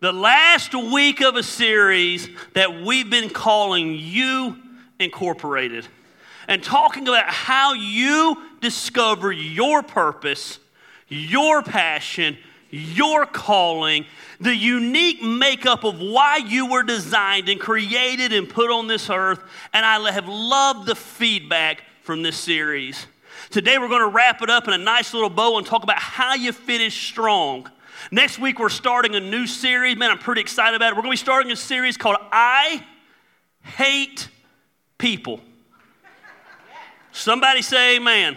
the last week of a series that we've been calling You Incorporated and talking about how you discover your purpose, your passion, your calling, the unique makeup of why you were designed and created and put on this earth. And I have loved the feedback from this series. Today, we're going to wrap it up in a nice little bow and talk about how you finish strong. Next week, we're starting a new series. Man, I'm pretty excited about it. We're going to be starting a series called I Hate People. Somebody say amen.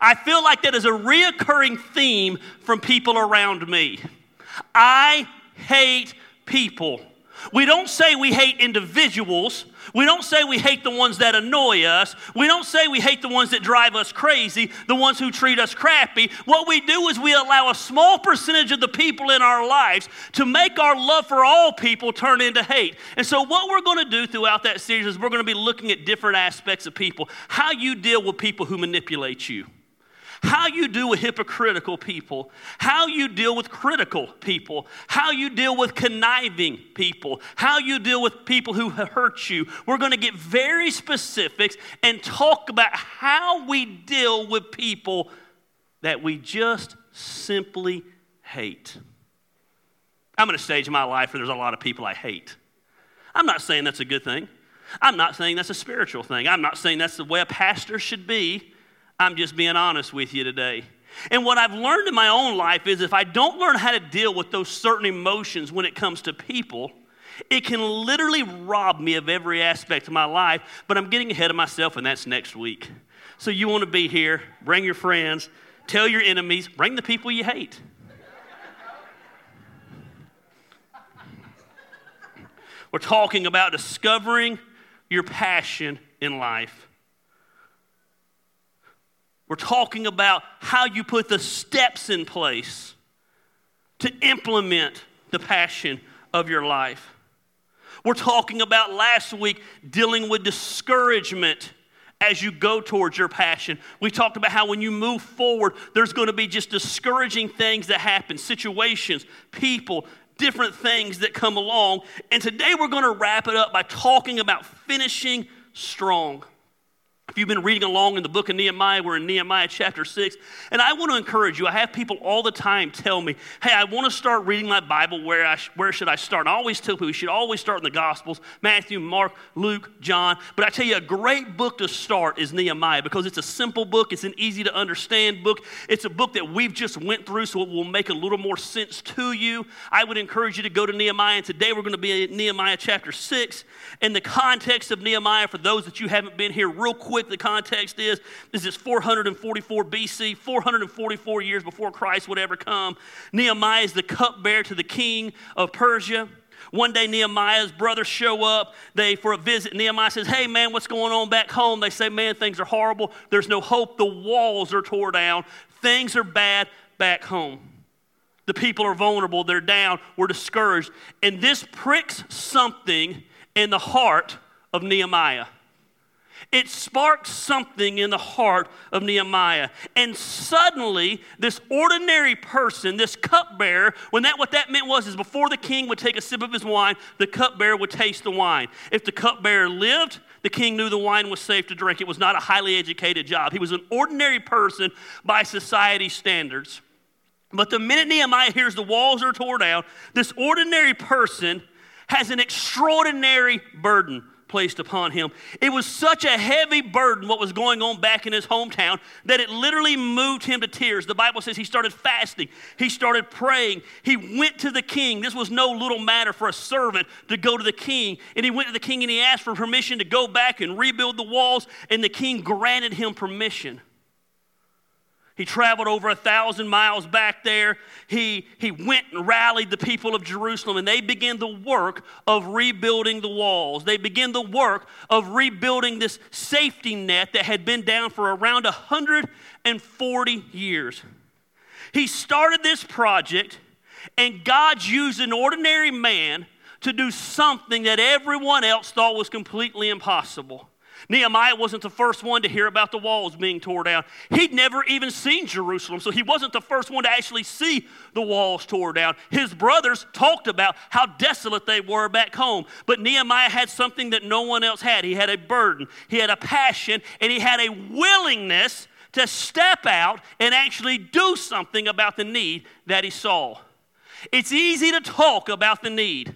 I feel like that is a reoccurring theme from people around me. I hate people. We don't say we hate individuals. We don't say we hate the ones that annoy us. We don't say we hate the ones that drive us crazy, the ones who treat us crappy. What we do is we allow a small percentage of the people in our lives to make our love for all people turn into hate. And so, what we're going to do throughout that series is we're going to be looking at different aspects of people, how you deal with people who manipulate you how you deal with hypocritical people, how you deal with critical people, how you deal with conniving people, how you deal with people who hurt you. We're going to get very specifics and talk about how we deal with people that we just simply hate. I'm in a stage in my life where there's a lot of people I hate. I'm not saying that's a good thing. I'm not saying that's a spiritual thing. I'm not saying that's the way a pastor should be. I'm just being honest with you today. And what I've learned in my own life is if I don't learn how to deal with those certain emotions when it comes to people, it can literally rob me of every aspect of my life. But I'm getting ahead of myself, and that's next week. So you want to be here, bring your friends, tell your enemies, bring the people you hate. We're talking about discovering your passion in life. We're talking about how you put the steps in place to implement the passion of your life. We're talking about last week dealing with discouragement as you go towards your passion. We talked about how when you move forward, there's going to be just discouraging things that happen, situations, people, different things that come along. And today we're going to wrap it up by talking about finishing strong. You've been reading along in the book of Nehemiah, we're in Nehemiah chapter 6. And I want to encourage you. I have people all the time tell me, hey, I want to start reading my Bible. Where, I, where should I start? And I always tell people you should always start in the Gospels Matthew, Mark, Luke, John. But I tell you, a great book to start is Nehemiah because it's a simple book. It's an easy to understand book. It's a book that we've just went through, so it will make a little more sense to you. I would encourage you to go to Nehemiah. And today we're going to be in Nehemiah chapter 6. In the context of Nehemiah, for those that you haven't been here, real quick, the context is this is 444 BC, 444 years before Christ would ever come. Nehemiah is the cupbearer to the king of Persia. One day, Nehemiah's brothers show up. They for a visit. Nehemiah says, "Hey, man, what's going on back home?" They say, "Man, things are horrible. There's no hope. The walls are tore down. Things are bad back home. The people are vulnerable. They're down. We're discouraged." And this pricks something in the heart of Nehemiah. It sparked something in the heart of Nehemiah. And suddenly, this ordinary person, this cupbearer, when that what that meant was is before the king would take a sip of his wine, the cupbearer would taste the wine. If the cupbearer lived, the king knew the wine was safe to drink. It was not a highly educated job. He was an ordinary person by society standards. But the minute Nehemiah hears the walls are torn down, this ordinary person has an extraordinary burden placed upon him. It was such a heavy burden, what was going on back in his hometown, that it literally moved him to tears. The Bible says he started fasting, he started praying, he went to the king. This was no little matter for a servant to go to the king. And he went to the king and he asked for permission to go back and rebuild the walls, and the king granted him permission. He traveled over a thousand miles back there. He, he went and rallied the people of Jerusalem, and they began the work of rebuilding the walls. They began the work of rebuilding this safety net that had been down for around 140 years. He started this project, and God used an ordinary man to do something that everyone else thought was completely impossible. Nehemiah wasn't the first one to hear about the walls being torn down. He'd never even seen Jerusalem, so he wasn't the first one to actually see the walls torn down. His brothers talked about how desolate they were back home. But Nehemiah had something that no one else had. He had a burden, he had a passion, and he had a willingness to step out and actually do something about the need that he saw. It's easy to talk about the need.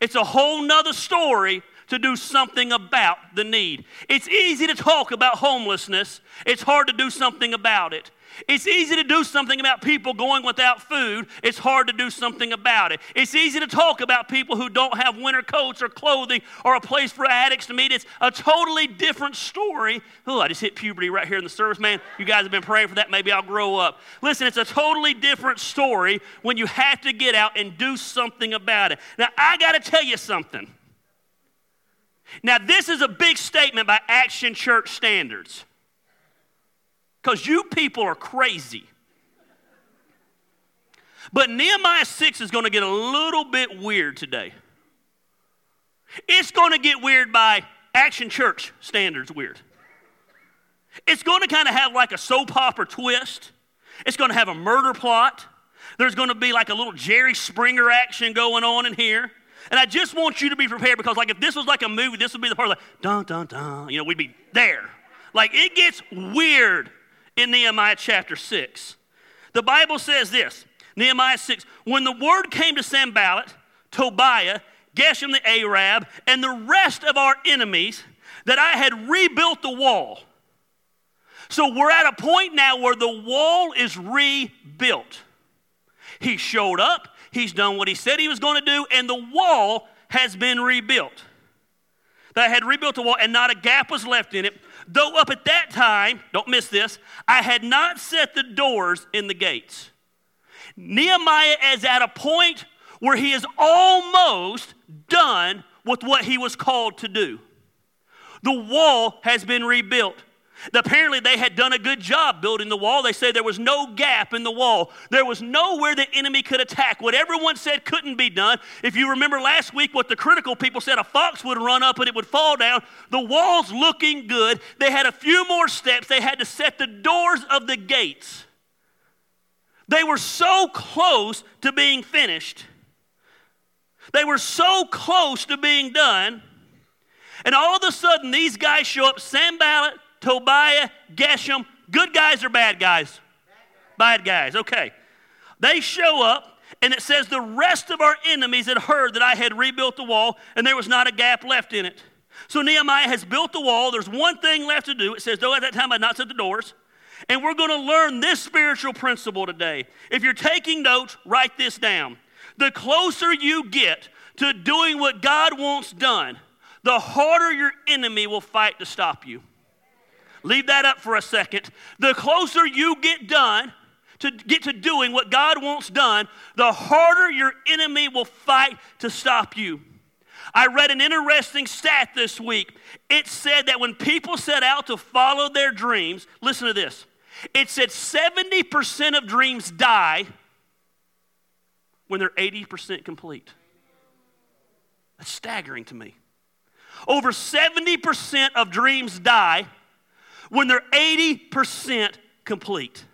It's a whole nother story to do something about the need. It's easy to talk about homelessness, it's hard to do something about it. It's easy to do something about people going without food. It's hard to do something about it. It's easy to talk about people who don't have winter coats or clothing or a place for addicts to meet. It's a totally different story. Oh, I just hit puberty right here in the service, man. You guys have been praying for that. Maybe I'll grow up. Listen, it's a totally different story when you have to get out and do something about it. Now, I got to tell you something. Now, this is a big statement by Action Church standards because you people are crazy. But Nehemiah 6 is going to get a little bit weird today. It's going to get weird by Action Church standards weird. It's going to kind of have like a soap opera twist. It's going to have a murder plot. There's going to be like a little Jerry Springer action going on in here. And I just want you to be prepared because, like, if this was like a movie, this would be the part of like, dun, dun, dun. You know, we'd be there. Like, it gets weird in Nehemiah chapter 6. The Bible says this Nehemiah 6 When the word came to Sanballat, Tobiah, Geshem the Arab, and the rest of our enemies that I had rebuilt the wall. So we're at a point now where the wall is rebuilt. He showed up, He's done what he said he was going to do, and the wall has been rebuilt. That had rebuilt the wall, and not a gap was left in it. Though up at that time, don't miss this, I had not set the doors in the gates. Nehemiah is at a point where he is almost done with what he was called to do. The wall has been rebuilt. Apparently, they had done a good job building the wall. They say there was no gap in the wall. There was nowhere the enemy could attack. What everyone said couldn't be done. If you remember last week, what the critical people said a fox would run up and it would fall down. The wall's looking good. They had a few more steps. They had to set the doors of the gates. They were so close to being finished. They were so close to being done. And all of a sudden, these guys show up Sanballat, Tobiah, Geshem, good guys or bad guys? Bad guys, okay. They show up, and it says the rest of our enemies had heard that I had rebuilt the wall, and there was not a gap left in it. So Nehemiah has built the wall. There's one thing left to do. It says, though at that time I had not set the doors. And we're going to learn this spiritual principle today. If you're taking notes, write this down. The closer you get to doing what God wants done, the harder your enemy will fight to stop you. Leave that up for a second. The closer you get done, to get to doing what God wants done, the harder your enemy will fight to stop you. I read an interesting stat this week. It said that when people set out to follow their dreams, listen to this. It said 70% of dreams die when they're 80% complete. That's staggering to me. Over 70% of dreams die when they're 80% complete.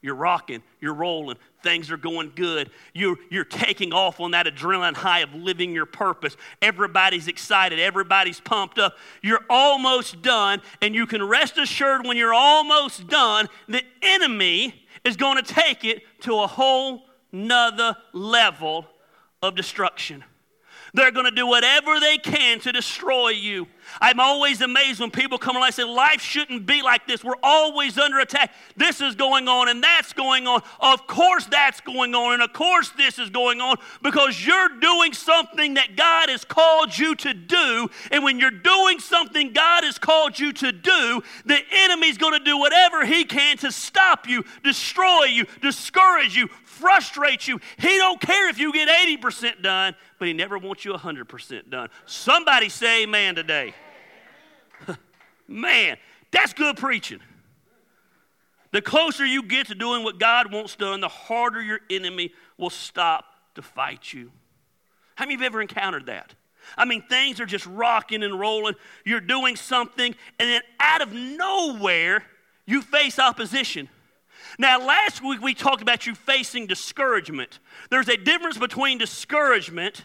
You're rocking, you're rolling, things are going good. You're, you're taking off on that adrenaline high of living your purpose. Everybody's excited, everybody's pumped up. You're almost done, and you can rest assured when you're almost done, the enemy is going to take it to a whole nother level of destruction. They're going to do whatever they can to destroy you. I'm always amazed when people come along and say, Life shouldn't be like this. We're always under attack. This is going on and that's going on. Of course, that's going on. And of course, this is going on because you're doing something that God has called you to do. And when you're doing something God has called you to do, the enemy's going to do whatever he can to stop you, destroy you, discourage you, frustrate you. He don't care if you get 80% done, but he never wants you 100% done. Somebody say amen today. Man, that's good preaching. The closer you get to doing what God wants done, the harder your enemy will stop to fight you. How many of you have ever encountered that? I mean, things are just rocking and rolling. You're doing something, and then out of nowhere, you face opposition. Now, last week we talked about you facing discouragement. There's a difference between discouragement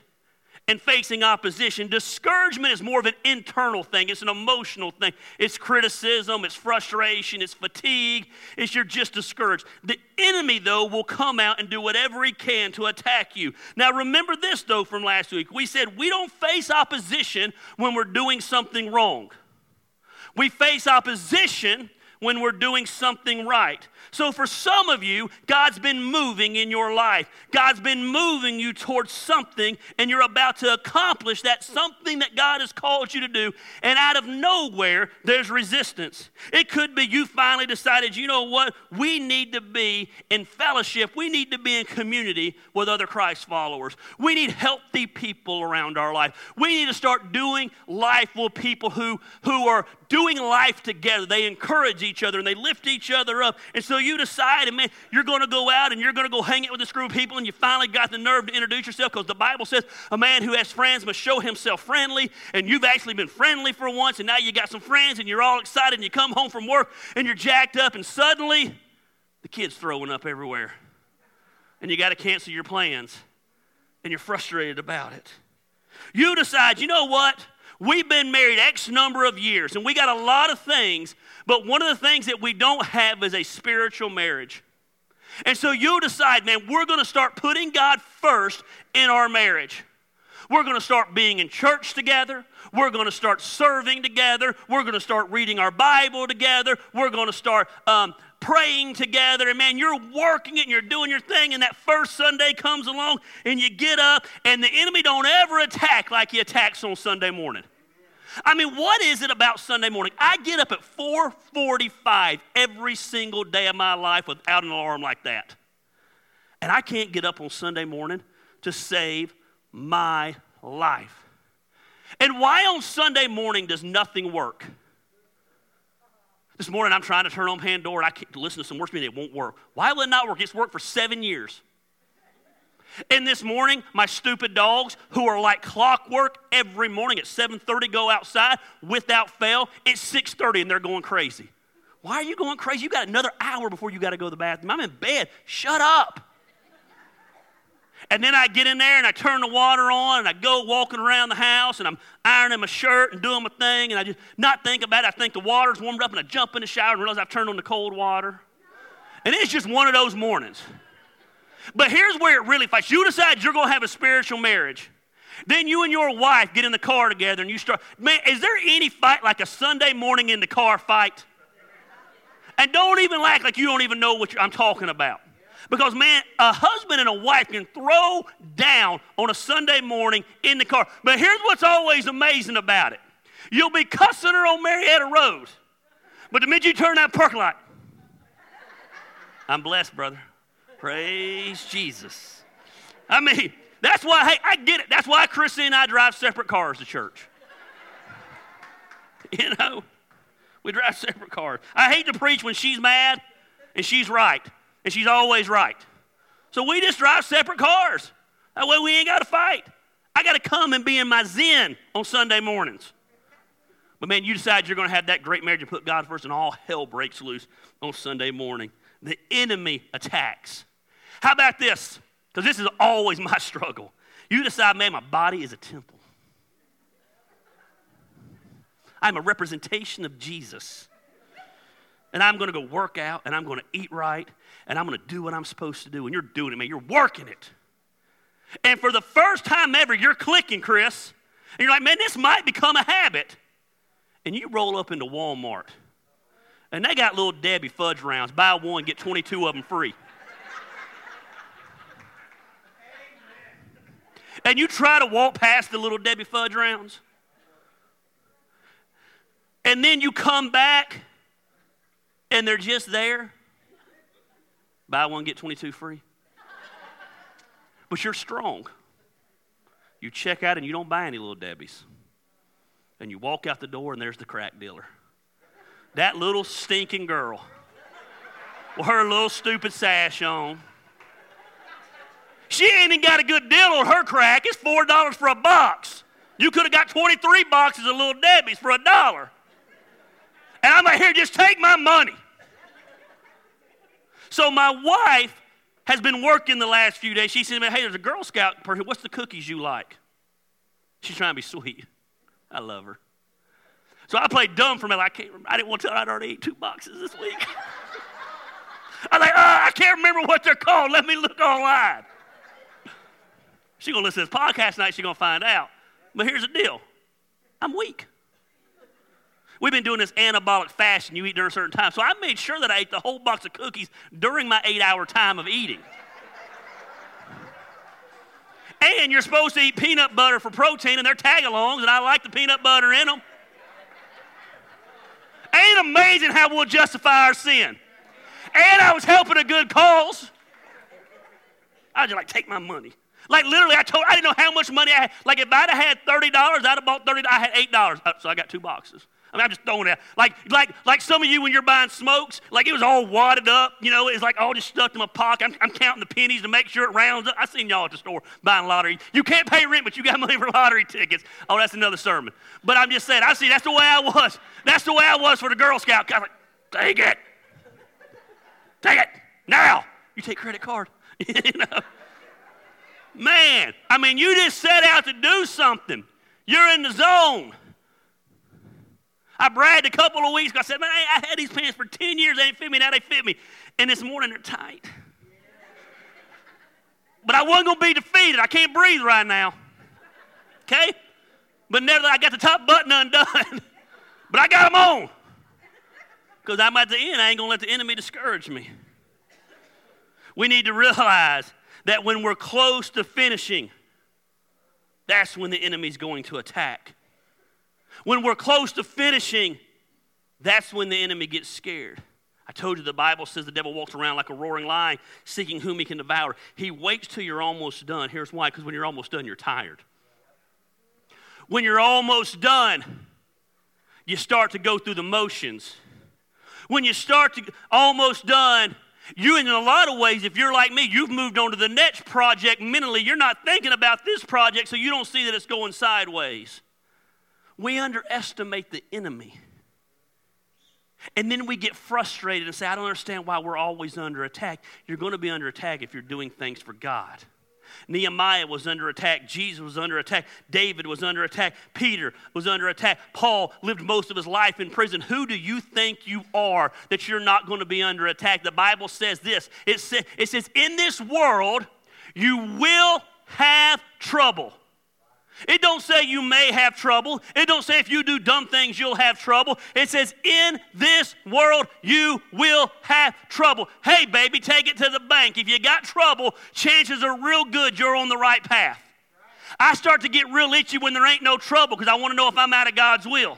and facing opposition. Discouragement is more of an internal thing, it's an emotional thing. It's criticism, it's frustration, it's fatigue, it's you're just discouraged. The enemy, though, will come out and do whatever he can to attack you. Now, remember this, though, from last week. We said we don't face opposition when we're doing something wrong. We face opposition when we're doing something right. So, for some of you, God's been moving in your life. God's been moving you towards something, and you're about to accomplish that something that God has called you to do. And out of nowhere, there's resistance. It could be you finally decided, you know what? We need to be in fellowship, we need to be in community with other Christ followers. We need healthy people around our life. We need to start doing life with people who, who are doing life together. They encourage each other and they lift each other up. And so you decide, and man, you're going to go out and you're going to go hang out with this group of people, and you finally got the nerve to introduce yourself because the Bible says a man who has friends must show himself friendly. And you've actually been friendly for once, and now you got some friends, and you're all excited, and you come home from work and you're jacked up, and suddenly the kid's throwing up everywhere. And you got to cancel your plans, and you're frustrated about it. You decide, you know what? We've been married X number of years and we got a lot of things, but one of the things that we don't have is a spiritual marriage. And so you decide, man, we're going to start putting God first in our marriage. We're going to start being in church together. We're going to start serving together. We're going to start reading our Bible together. We're going to start um, praying together, and man, you're working it and you're doing your thing, and that first Sunday comes along, and you get up, and the enemy don't ever attack like he attacks on Sunday morning. I mean, what is it about Sunday morning? I get up at 4:45 every single day of my life without an alarm like that. And I can't get up on Sunday morning to save my life. And why on Sunday morning does nothing work? This morning I'm trying to turn on Pandora and I can't listen to some worship music. It won't work. Why will it not work? It's worked for seven years. And this morning, my stupid dogs, who are like clockwork every morning at 7:30, go outside without fail. It's 6:30 and they're going crazy. Why are you going crazy? You got another hour before you got to go to the bathroom. I'm in bed. Shut up. And then I get in there and I turn the water on and I go walking around the house and I'm ironing my shirt and doing my thing and I just not think about it. I think the water's warmed up and I jump in the shower and realize I've turned on the cold water. And it's just one of those mornings. But here's where it really fights. You decide you're going to have a spiritual marriage. Then you and your wife get in the car together and you start. Man, is there any fight like a Sunday morning in the car fight? And don't even act like you don't even know what I'm talking about. Because, man, a husband and a wife can throw down on a Sunday morning in the car. But here's what's always amazing about it you'll be cussing her on Marietta Road. But the minute you turn that parking lot, I'm blessed, brother. Praise Jesus. I mean, that's why, hey, I get it. That's why Chrissy and I drive separate cars to church. You know, we drive separate cars. I hate to preach when she's mad and she's right and she's always right. So we just drive separate cars. That way we ain't got to fight. I got to come and be in my zen on Sunday mornings. But man, you decide you're going to have that great marriage and put God first, and all hell breaks loose on Sunday morning. The enemy attacks. How about this? Because this is always my struggle. You decide, man, my body is a temple. I'm a representation of Jesus. And I'm going to go work out and I'm going to eat right and I'm going to do what I'm supposed to do. And you're doing it, man. You're working it. And for the first time ever, you're clicking, Chris. And you're like, man, this might become a habit. And you roll up into Walmart. And they got little Debbie fudge rounds. Buy one, get 22 of them free. and you try to walk past the little Debbie fudge rounds. And then you come back and they're just there. Buy one, get 22 free. But you're strong. You check out and you don't buy any little Debbie's. And you walk out the door and there's the crack dealer. That little stinking girl with her little stupid sash on. She ain't even got a good deal on her crack. It's $4 for a box. You could have got 23 boxes of Little Debbie's for a dollar. And I'm like, here, just take my money. So my wife has been working the last few days. She said, hey, there's a Girl Scout person. What's the cookies you like? She's trying to be sweet. I love her. So I played dumb for minute. I can't remember. I didn't want to tell her I'd already ate two boxes this week. I was like, oh, I can't remember what they're called. Let me look online. She's going to listen to this podcast tonight. She's going to find out. But here's the deal I'm weak. We've been doing this anabolic and you eat during a certain time. So I made sure that I ate the whole box of cookies during my eight hour time of eating. and you're supposed to eat peanut butter for protein, and they're Tagalongs, and I like the peanut butter in them. Ain't amazing how we'll justify our sin. And I was helping a good cause. I just like, take my money. Like literally, I told I didn't know how much money I had. Like if I'd have had thirty dollars, I'd have bought thirty. I had eight dollars, uh, so I got two boxes. I mean, I'm just throwing it out. Like, like, like some of you when you're buying smokes, like it was all wadded up, you know, it's like all just stuck in my pocket. I'm, I'm, counting the pennies to make sure it rounds up. I seen y'all at the store buying lottery. You can't pay rent, but you got money for lottery tickets. Oh, that's another sermon. But I'm just saying, I see that's the way I was. That's the way I was for the Girl Scout. I was like, take it. Take it. Now. You take credit card. you know? Man, I mean, you just set out to do something. You're in the zone. I bragged a couple of weeks ago. I said, man, I had these pants for 10 years. They didn't fit me. Now they fit me. And this morning they're tight. But I wasn't going to be defeated. I can't breathe right now. Okay? But nevertheless, I got the top button undone. but I got them on. Because I'm at the end. I ain't going to let the enemy discourage me. We need to realize that when we're close to finishing, that's when the enemy's going to attack. When we're close to finishing, that's when the enemy gets scared. I told you the Bible says the devil walks around like a roaring lion, seeking whom he can devour. He waits till you're almost done. Here's why because when you're almost done, you're tired. When you're almost done, you start to go through the motions. When you start to almost done, you, in a lot of ways, if you're like me, you've moved on to the next project mentally. You're not thinking about this project, so you don't see that it's going sideways. We underestimate the enemy. And then we get frustrated and say, I don't understand why we're always under attack. You're going to be under attack if you're doing things for God. Nehemiah was under attack. Jesus was under attack. David was under attack. Peter was under attack. Paul lived most of his life in prison. Who do you think you are that you're not going to be under attack? The Bible says this it, sa- it says, In this world, you will have trouble. It don't say you may have trouble. It don't say if you do dumb things you'll have trouble. It says in this world you will have trouble. Hey baby, take it to the bank. If you got trouble, chances are real good you're on the right path. I start to get real itchy when there ain't no trouble because I want to know if I'm out of God's will.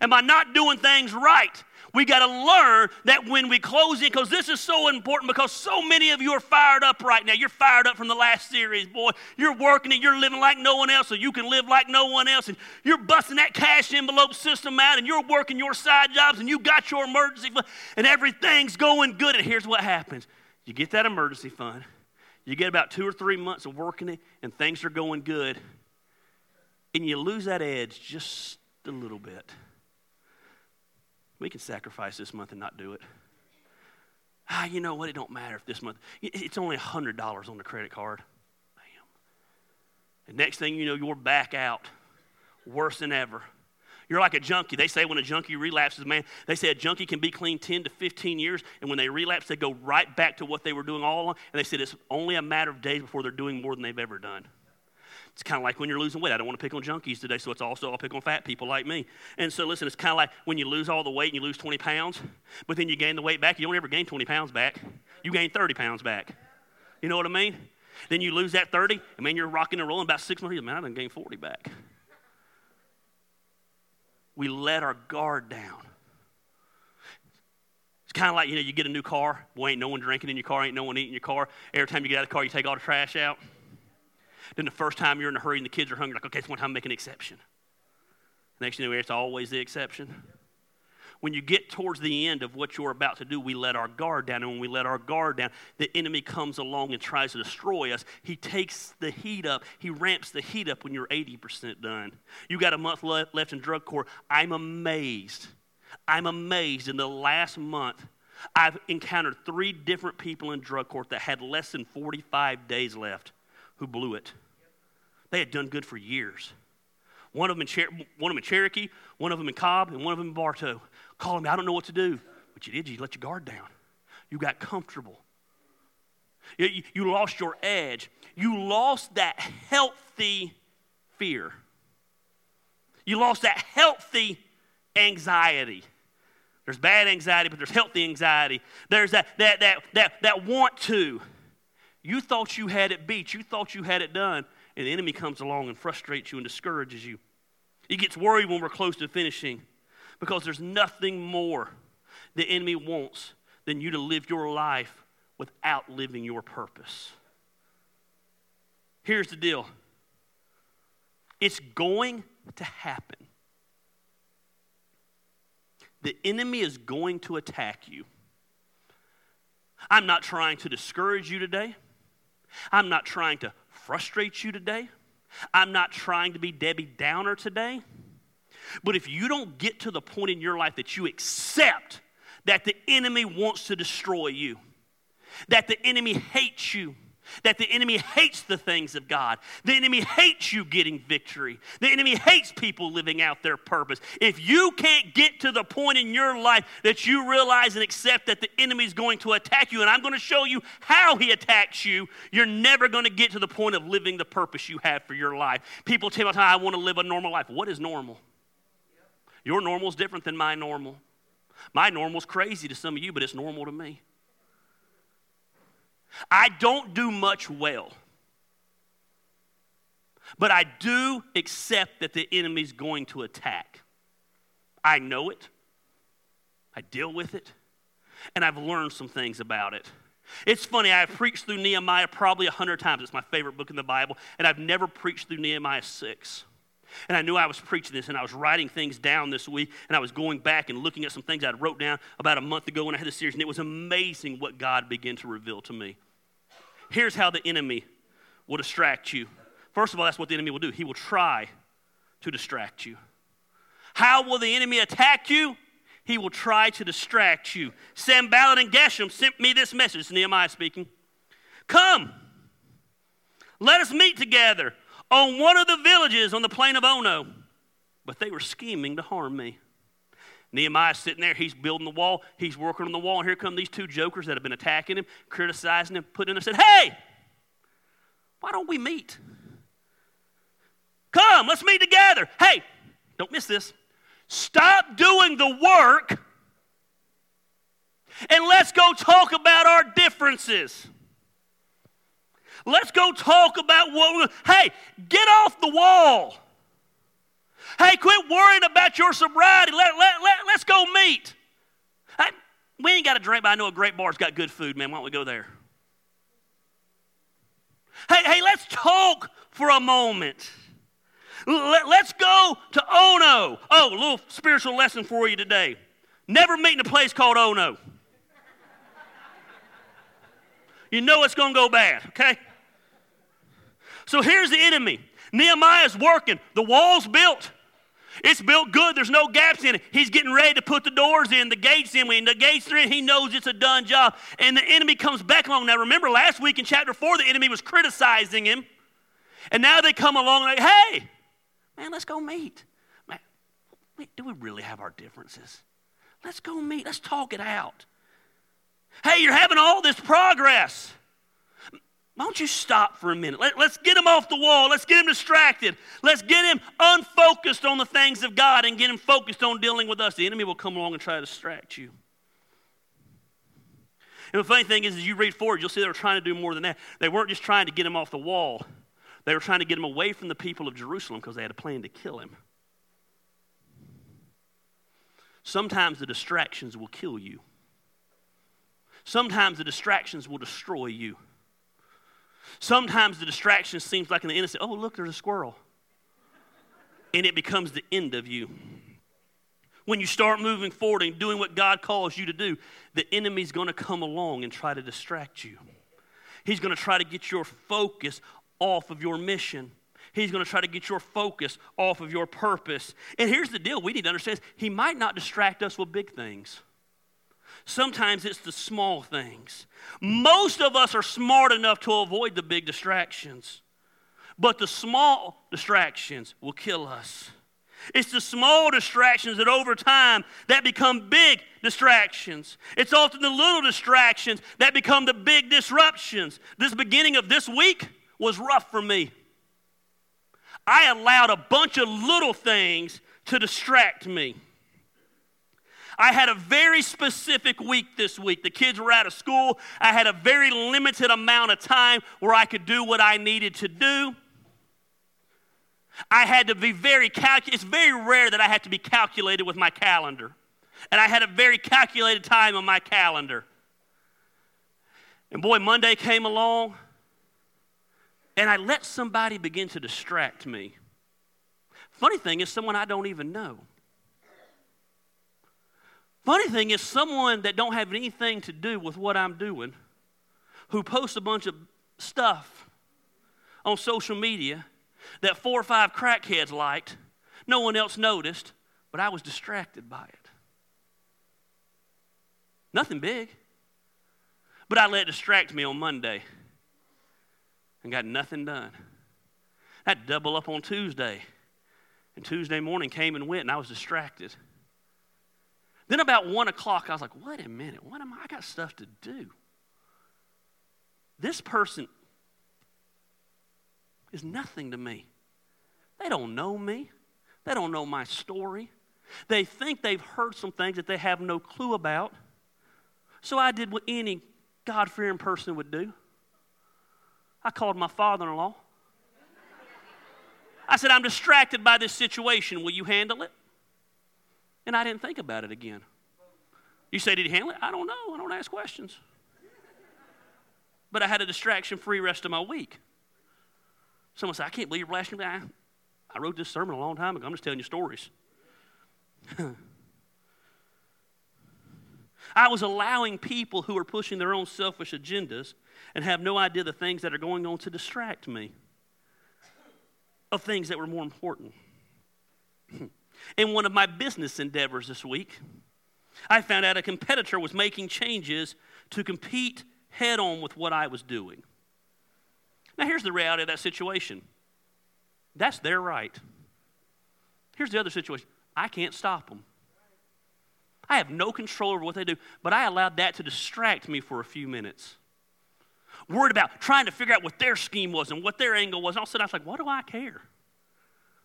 Am I not doing things right? We got to learn that when we close in, because this is so important because so many of you are fired up right now. You're fired up from the last series, boy. You're working and you're living like no one else, so you can live like no one else. And you're busting that cash envelope system out and you're working your side jobs and you got your emergency fund and everything's going good. And here's what happens you get that emergency fund, you get about two or three months of working it, and things are going good, and you lose that edge just a little bit. We can sacrifice this month and not do it. Ah, you know what? It don't matter if this month, it's only $100 on the credit card. Bam. And next thing you know, you're back out, worse than ever. You're like a junkie. They say when a junkie relapses, man, they say a junkie can be clean 10 to 15 years, and when they relapse, they go right back to what they were doing all along. And they said it's only a matter of days before they're doing more than they've ever done. It's kind of like when you're losing weight. I don't want to pick on junkies today, so it's also I'll pick on fat people like me. And so listen, it's kind of like when you lose all the weight and you lose 20 pounds, but then you gain the weight back. You don't ever gain 20 pounds back. You gain 30 pounds back. You know what I mean? Then you lose that 30, and man, you're rocking and rolling about six months. Man, I done gained 40 back. We let our guard down. It's kind of like, you know, you get a new car. Boy, ain't no one drinking in your car, ain't no one eating in your car. Every time you get out of the car, you take all the trash out. Then the first time you're in a hurry and the kids are hungry, like, okay, it's one time to make an exception. Next thing you know, it's always the exception. when you get towards the end of what you're about to do, we let our guard down. And when we let our guard down, the enemy comes along and tries to destroy us. He takes the heat up, he ramps the heat up when you're 80% done. You got a month left in drug court. I'm amazed. I'm amazed in the last month. I've encountered three different people in drug court that had less than 45 days left who blew it. They had done good for years. One of them in, Cher- one of them in Cherokee, one of them in Cobb, and one of them in Bartow calling me, I don't know what to do. But you did, you let your guard down. You got comfortable. You, you, you lost your edge. You lost that healthy fear. You lost that healthy anxiety. There's bad anxiety, but there's healthy anxiety. There's that, that, that, that, that want to. You thought you had it beat. You thought you had it done. And the enemy comes along and frustrates you and discourages you. He gets worried when we're close to finishing because there's nothing more the enemy wants than you to live your life without living your purpose. Here's the deal it's going to happen. The enemy is going to attack you. I'm not trying to discourage you today. I'm not trying to frustrate you today. I'm not trying to be Debbie Downer today. But if you don't get to the point in your life that you accept that the enemy wants to destroy you, that the enemy hates you, that the enemy hates the things of God. The enemy hates you getting victory. The enemy hates people living out their purpose. If you can't get to the point in your life that you realize and accept that the enemy is going to attack you, and I'm going to show you how he attacks you, you're never going to get to the point of living the purpose you have for your life. People tell me, I want to live a normal life. What is normal? Your normal is different than my normal. My normal is crazy to some of you, but it's normal to me. I don't do much well, but I do accept that the enemy's going to attack. I know it, I deal with it, and I've learned some things about it. It's funny, I've preached through Nehemiah probably a hundred times. It's my favorite book in the Bible, and I've never preached through Nehemiah 6. And I knew I was preaching this, and I was writing things down this week, and I was going back and looking at some things I'd wrote down about a month ago when I had the series, and it was amazing what God began to reveal to me. Here's how the enemy will distract you. First of all, that's what the enemy will do. He will try to distract you. How will the enemy attack you? He will try to distract you. Sanballat and Geshem sent me this message, Nehemiah speaking. Come, let us meet together on one of the villages on the plain of Ono. But they were scheming to harm me. Nehemiah's sitting there, he's building the wall, he's working on the wall, and here come these two jokers that have been attacking him, criticizing him, putting him, and said, Hey, why don't we meet? Come, let's meet together. Hey, don't miss this. Stop doing the work and let's go talk about our differences. Let's go talk about what we're Hey, get off the wall. Hey, quit worrying about your sobriety. Let, let, let, let's go meet. Hey, we ain't got a drink, but I know a great bar's got good food, man. Why don't we go there? Hey, hey, let's talk for a moment. Let, let's go to Ono. Oh, a little spiritual lesson for you today. Never meet in a place called Ono. You know it's going to go bad, okay? So here's the enemy. Nehemiah's working. The wall's built. It's built good. There's no gaps in it. He's getting ready to put the doors in, the gates in. When the gates are in, he knows it's a done job. And the enemy comes back along. Now, remember last week in chapter 4, the enemy was criticizing him. And now they come along like, hey, man, let's go meet. Man, do we really have our differences? Let's go meet. Let's talk it out. Hey, you're having all this progress. Why don't you stop for a minute? Let, us get him off the wall. Let's get him distracted. Let's get him unfocused on the things of God and get him focused on dealing with us. The enemy will come along and try to distract you. And the funny thing is, as you read forward, you'll see they were trying to do more than that. They weren't just trying to get him off the wall, they were trying to get him away from the people of Jerusalem because they had a plan to kill him. Sometimes the distractions will kill you. Sometimes the distractions will destroy you. Sometimes the distraction seems like an innocent, oh, look, there's a squirrel. And it becomes the end of you. when you start moving forward and doing what God calls you to do, the enemy's going to come along and try to distract you. He's going to try to get your focus off of your mission. He's going to try to get your focus off of your purpose. And here's the deal we need to understand he might not distract us with big things. Sometimes it's the small things. Most of us are smart enough to avoid the big distractions, but the small distractions will kill us. It's the small distractions that over time that become big distractions. It's often the little distractions that become the big disruptions. This beginning of this week was rough for me. I allowed a bunch of little things to distract me. I had a very specific week this week. The kids were out of school. I had a very limited amount of time where I could do what I needed to do. I had to be very calculated. It's very rare that I had to be calculated with my calendar. And I had a very calculated time on my calendar. And boy, Monday came along, and I let somebody begin to distract me. Funny thing is, someone I don't even know. Funny thing is, someone that don't have anything to do with what I'm doing, who posts a bunch of stuff on social media that four or five crackheads liked, no one else noticed, but I was distracted by it. Nothing big. But I let it distract me on Monday and got nothing done. I had to double up on Tuesday. And Tuesday morning came and went, and I was distracted. Then about one o'clock, I was like, wait a minute, what am I? I got stuff to do. This person is nothing to me. They don't know me. They don't know my story. They think they've heard some things that they have no clue about. So I did what any God fearing person would do. I called my father in law. I said, I'm distracted by this situation. Will you handle it? And I didn't think about it again. You say, Did he handle it? I don't know. I don't ask questions. But I had a distraction free rest of my week. Someone said, I can't believe you're blasting me. I, I wrote this sermon a long time ago. I'm just telling you stories. I was allowing people who are pushing their own selfish agendas and have no idea the things that are going on to distract me of things that were more important. In one of my business endeavors this week, I found out a competitor was making changes to compete head on with what I was doing. Now, here's the reality of that situation that's their right. Here's the other situation I can't stop them. I have no control over what they do, but I allowed that to distract me for a few minutes. Worried about trying to figure out what their scheme was and what their angle was. And all of a sudden, I was like, what do I care?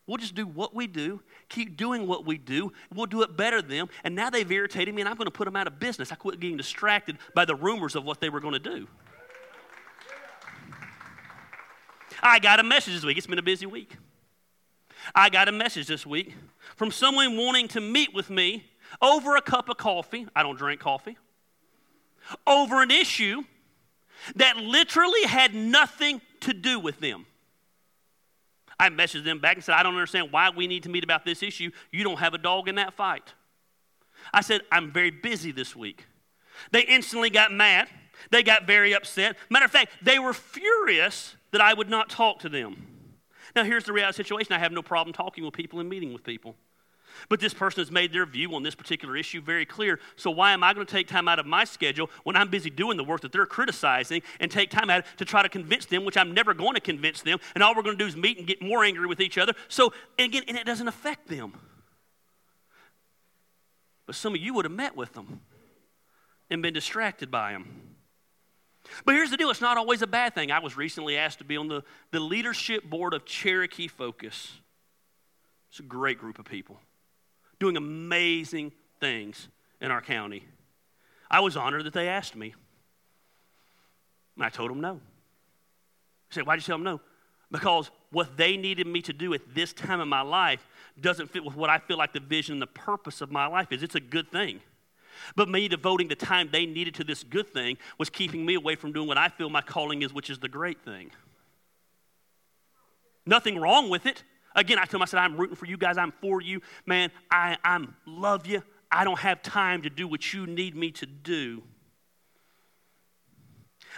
We'll just do what we do, keep doing what we do. We'll do it better than them. And now they've irritated me, and I'm going to put them out of business. I quit getting distracted by the rumors of what they were going to do. I got a message this week. It's been a busy week. I got a message this week from someone wanting to meet with me over a cup of coffee. I don't drink coffee. Over an issue that literally had nothing to do with them. I messaged them back and said, I don't understand why we need to meet about this issue. You don't have a dog in that fight. I said, I'm very busy this week. They instantly got mad. They got very upset. Matter of fact, they were furious that I would not talk to them. Now, here's the reality situation I have no problem talking with people and meeting with people. But this person has made their view on this particular issue very clear. So, why am I going to take time out of my schedule when I'm busy doing the work that they're criticizing and take time out to try to convince them, which I'm never going to convince them? And all we're going to do is meet and get more angry with each other. So, and again, and it doesn't affect them. But some of you would have met with them and been distracted by them. But here's the deal it's not always a bad thing. I was recently asked to be on the, the leadership board of Cherokee Focus. It's a great group of people doing amazing things in our county. I was honored that they asked me. And I told them no. I said, Why'd you tell them no? Because what they needed me to do at this time in my life doesn't fit with what I feel like the vision and the purpose of my life is. It's a good thing. But me devoting the time they needed to this good thing was keeping me away from doing what I feel my calling is, which is the great thing. Nothing wrong with it. Again, I told him, I said, I'm rooting for you guys. I'm for you. Man, I I'm, love you. I don't have time to do what you need me to do.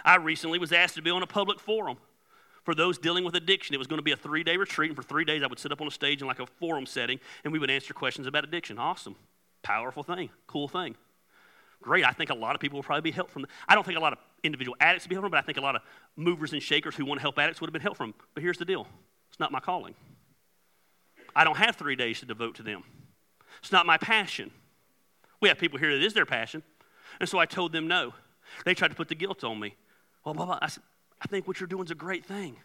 I recently was asked to be on a public forum for those dealing with addiction. It was going to be a three day retreat, and for three days I would sit up on a stage in like a forum setting, and we would answer questions about addiction. Awesome. Powerful thing. Cool thing. Great. I think a lot of people will probably be helped from that. I don't think a lot of individual addicts would be helped from but I think a lot of movers and shakers who want to help addicts would have been helped from. But here's the deal it's not my calling. I don't have three days to devote to them. It's not my passion. We have people here that is their passion. And so I told them no. They tried to put the guilt on me. Well, blah, blah. I said, I think what you're doing is a great thing.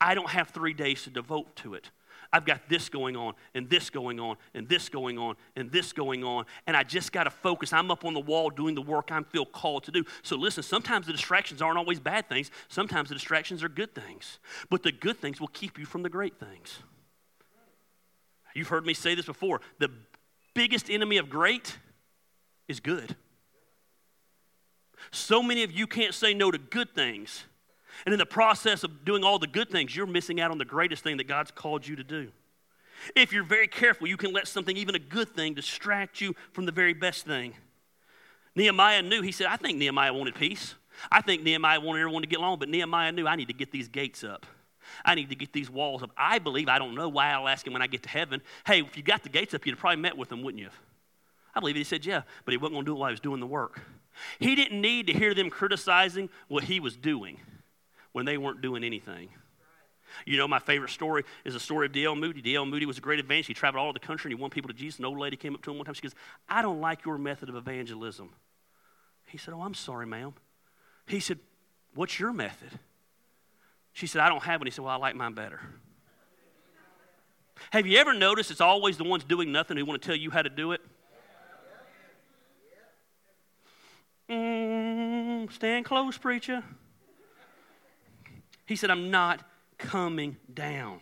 I don't have three days to devote to it. I've got this going on, and this going on, and this going on, and this going on, and I just got to focus. I'm up on the wall doing the work I feel called to do. So listen, sometimes the distractions aren't always bad things, sometimes the distractions are good things. But the good things will keep you from the great things. You've heard me say this before the biggest enemy of great is good. So many of you can't say no to good things. And in the process of doing all the good things, you're missing out on the greatest thing that God's called you to do. If you're very careful, you can let something, even a good thing, distract you from the very best thing. Nehemiah knew, he said, I think Nehemiah wanted peace. I think Nehemiah wanted everyone to get along, but Nehemiah knew I need to get these gates up. I need to get these walls up. I believe, I don't know why I'll ask him when I get to heaven, hey, if you got the gates up, you'd have probably met with them, wouldn't you? I believe he said, yeah, but he wasn't going to do it while he was doing the work. He didn't need to hear them criticizing what he was doing when they weren't doing anything. You know, my favorite story is the story of D.L. Moody. D.L. Moody was a great evangelist. He traveled all over the country and he won people to Jesus. An old lady came up to him one time. She goes, I don't like your method of evangelism. He said, Oh, I'm sorry, ma'am. He said, What's your method? She said, I don't have one. He said, Well, I like mine better. Have you ever noticed it's always the ones doing nothing who want to tell you how to do it? Mm, stand close, preacher. He said, I'm not coming down.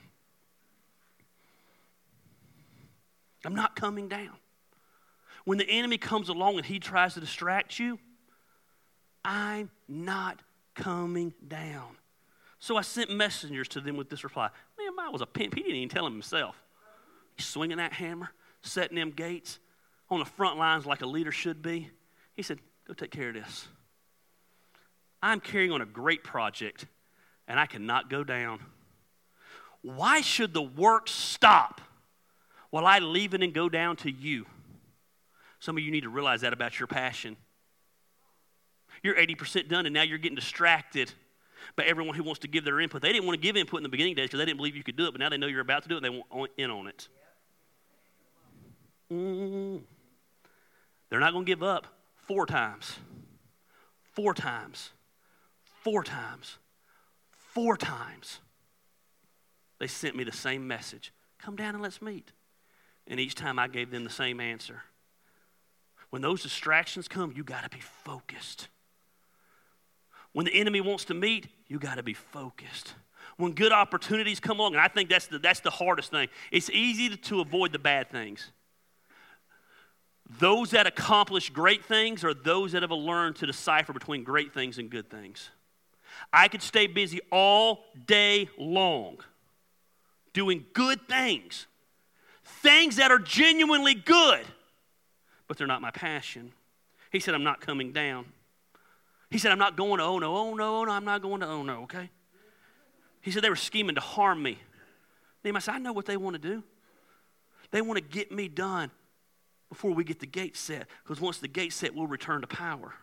I'm not coming down. When the enemy comes along and he tries to distract you, I'm not coming down. So I sent messengers to them with this reply. Nehemiah was a pimp. He didn't even tell him himself. He's swinging that hammer, setting them gates on the front lines like a leader should be. He said, Go take care of this. I'm carrying on a great project and I cannot go down. Why should the work stop while I leave it and go down to you? Some of you need to realize that about your passion. You're 80% done, and now you're getting distracted by everyone who wants to give their input. They didn't want to give input in the beginning days because they didn't believe you could do it, but now they know you're about to do it and they want in on it. Mm. They're not going to give up four times. Four times. Four times four times, they sent me the same message come down and let's meet. And each time I gave them the same answer. When those distractions come, you got to be focused. When the enemy wants to meet, you got to be focused. When good opportunities come along, and I think that's the, that's the hardest thing, it's easy to, to avoid the bad things. Those that accomplish great things are those that have learned to decipher between great things and good things. I could stay busy all day long doing good things, things that are genuinely good, but they're not my passion. He said, I'm not coming down. He said, I'm not going to oh no, oh no, oh no, I'm not going to oh no, okay? He said, they were scheming to harm me. Nehemiah said, I know what they want to do. They want to get me done before we get the gate set, because once the gate set, we'll return to power.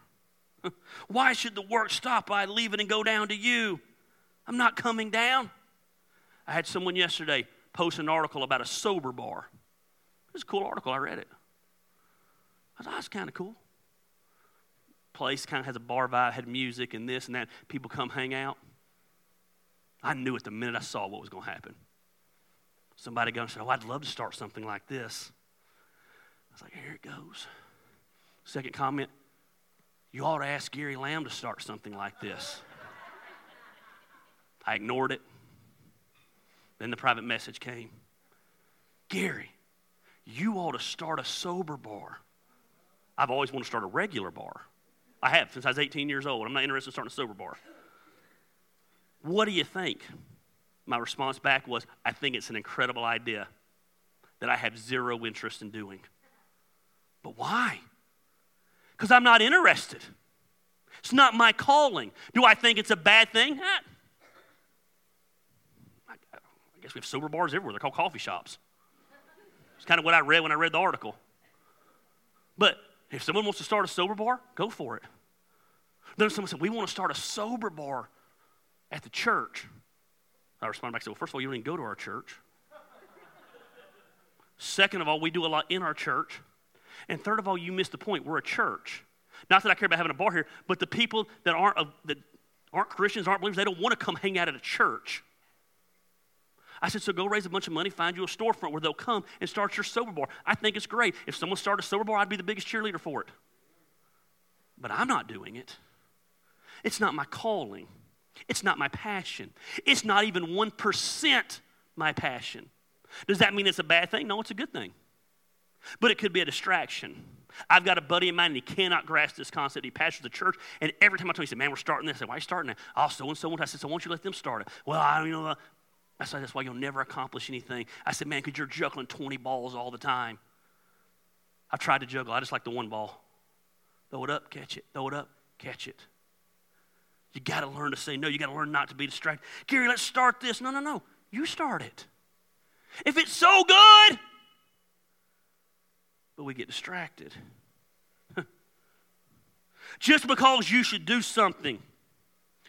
Why should the work stop? I leave it and go down to you. I'm not coming down. I had someone yesterday post an article about a sober bar. It was a cool article. I read it. I thought that's kind of cool. Place kind of has a bar vibe, had music and this and that. People come hang out. I knew it the minute I saw what was going to happen. Somebody goes and said, Oh, I'd love to start something like this. I was like, Here it goes. Second comment, you ought to ask Gary Lamb to start something like this. I ignored it. Then the private message came Gary, you ought to start a sober bar. I've always wanted to start a regular bar. I have since I was 18 years old. I'm not interested in starting a sober bar. What do you think? My response back was, I think it's an incredible idea that I have zero interest in doing. But why? Because I'm not interested. It's not my calling. Do I think it's a bad thing? Eh. I guess we have sober bars everywhere. They're called coffee shops. It's kind of what I read when I read the article. But if someone wants to start a sober bar, go for it. Then someone said, We want to start a sober bar at the church. I responded back and said, Well, first of all, you don't even go to our church. Second of all, we do a lot in our church. And third of all, you missed the point. We're a church. Not that I care about having a bar here, but the people that aren't, uh, that aren't Christians, aren't believers, they don't want to come hang out at a church. I said, so go raise a bunch of money, find you a storefront where they'll come and start your sober bar. I think it's great. If someone started a sober bar, I'd be the biggest cheerleader for it. But I'm not doing it. It's not my calling. It's not my passion. It's not even 1% my passion. Does that mean it's a bad thing? No, it's a good thing. But it could be a distraction. I've got a buddy of mine, and he cannot grasp this concept. He pastors the church, and every time I tell him, he said, Man, we're starting this. I said, Why are you starting it? Oh, so and so. I said, So why don't you let them start it? Well, I don't you know. I said, That's why you'll never accomplish anything. I said, Man, because you're juggling 20 balls all the time. I've tried to juggle. I just like the one ball. Throw it up, catch it. Throw it up, catch it. You got to learn to say no. You got to learn not to be distracted. Gary, let's start this. No, no, no. You start it. If it's so good, but we get distracted. just because you should do something,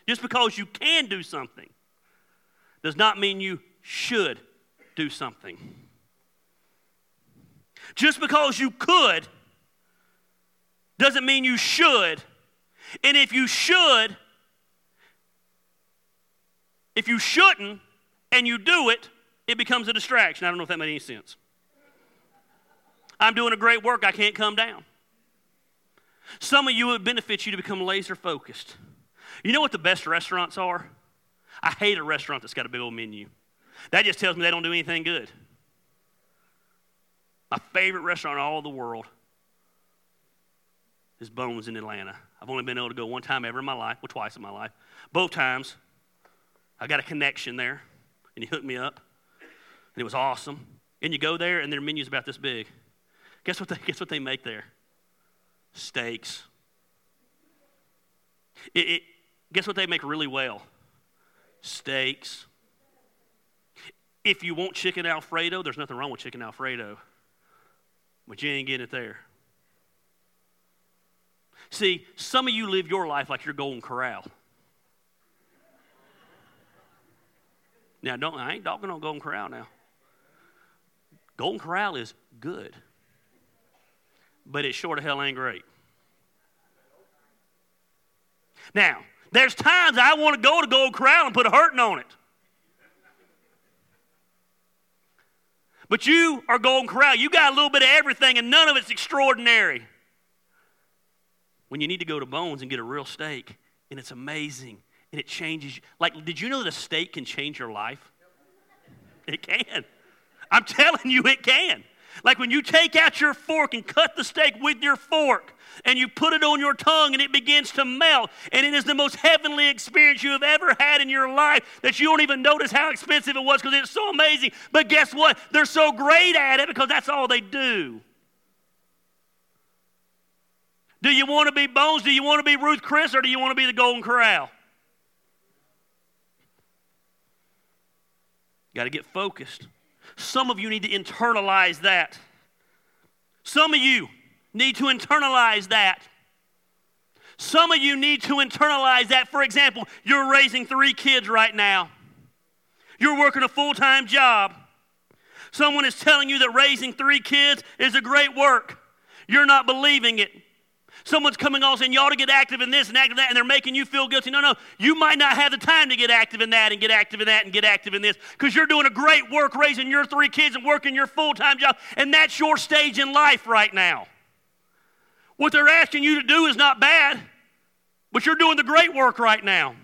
just because you can do something, does not mean you should do something. Just because you could doesn't mean you should. And if you should, if you shouldn't and you do it, it becomes a distraction. I don't know if that made any sense. I'm doing a great work, I can't come down. Some of you, it benefits you to become laser focused. You know what the best restaurants are? I hate a restaurant that's got a big old menu. That just tells me they don't do anything good. My favorite restaurant in all the world is Bones in Atlanta. I've only been able to go one time ever in my life, well, twice in my life. Both times, I got a connection there, and he hooked me up, and it was awesome. And you go there, and their menu's about this big. Guess what they, guess what they make there? Steaks. It, it, guess what they make really well? Steaks. If you want chicken Alfredo, there's nothing wrong with chicken Alfredo, but you ain't getting it there. See, some of you live your life like you're Golden Corral. Now, don't I ain't talking on Golden Corral now. Golden Corral is good but it sure to hell ain't great. Now, there's times I want to go to Golden Corral and put a hurting on it. But you are Golden Corral. You got a little bit of everything, and none of it's extraordinary. When you need to go to Bones and get a real steak, and it's amazing, and it changes. Like, did you know that a steak can change your life? It can. I'm telling you, it can. Like when you take out your fork and cut the steak with your fork and you put it on your tongue and it begins to melt, and it is the most heavenly experience you have ever had in your life that you don't even notice how expensive it was because it's so amazing. But guess what? They're so great at it because that's all they do. Do you want to be Bones? Do you want to be Ruth Chris? Or do you want to be the Golden Corral? Got to get focused. Some of you need to internalize that. Some of you need to internalize that. Some of you need to internalize that. For example, you're raising three kids right now, you're working a full time job. Someone is telling you that raising three kids is a great work. You're not believing it. Someone's coming on saying, you ought to get active in this and active in that, and they're making you feel guilty. No, no, you might not have the time to get active in that and get active in that and get active in this because you're doing a great work raising your three kids and working your full time job, and that's your stage in life right now. What they're asking you to do is not bad, but you're doing the great work right now.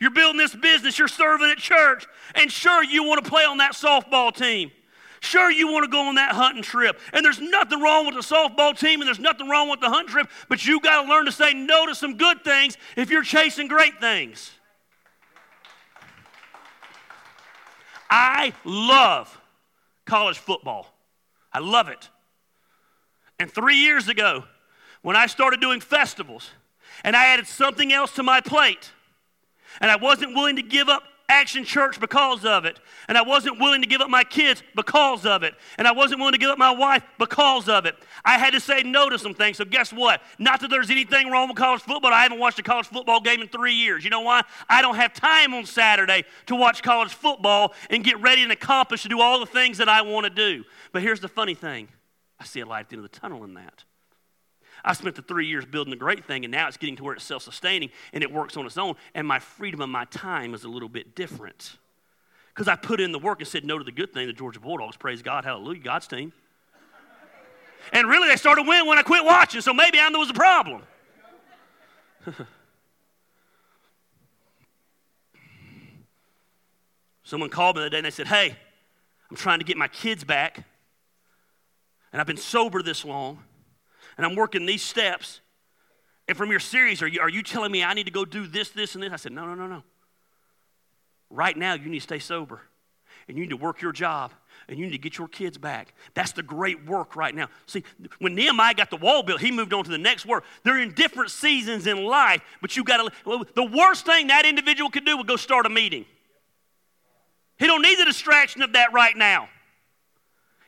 You're building this business, you're serving at church, and sure, you want to play on that softball team. Sure, you want to go on that hunting trip. And there's nothing wrong with the softball team and there's nothing wrong with the hunt trip, but you got to learn to say no to some good things if you're chasing great things. I love college football. I love it. And three years ago, when I started doing festivals and I added something else to my plate, and I wasn't willing to give up Action Church because of it. And I wasn't willing to give up my kids because of it. And I wasn't willing to give up my wife because of it. I had to say no to some things. So, guess what? Not that there's anything wrong with college football. I haven't watched a college football game in three years. You know why? I don't have time on Saturday to watch college football and get ready and accomplish to do all the things that I want to do. But here's the funny thing I see a light at the end of the tunnel in that. I spent the three years building a great thing, and now it's getting to where it's self sustaining and it works on its own, and my freedom of my time is a little bit different. Because I put in the work and said no to the good thing, the Georgia Bulldogs. Praise God, hallelujah, God's team. And really, they started winning when I quit watching, so maybe I was the problem. Someone called me the other day and they said, Hey, I'm trying to get my kids back, and I've been sober this long and I'm working these steps. And from your series, are you, are you telling me I need to go do this, this, and this? I said, no, no, no, no. Right now, you need to stay sober. And you need to work your job. And you need to get your kids back. That's the great work right now. See, when Nehemiah got the wall built, he moved on to the next work. They're in different seasons in life, but you got to. The worst thing that individual could do would go start a meeting. He don't need the distraction of that right now.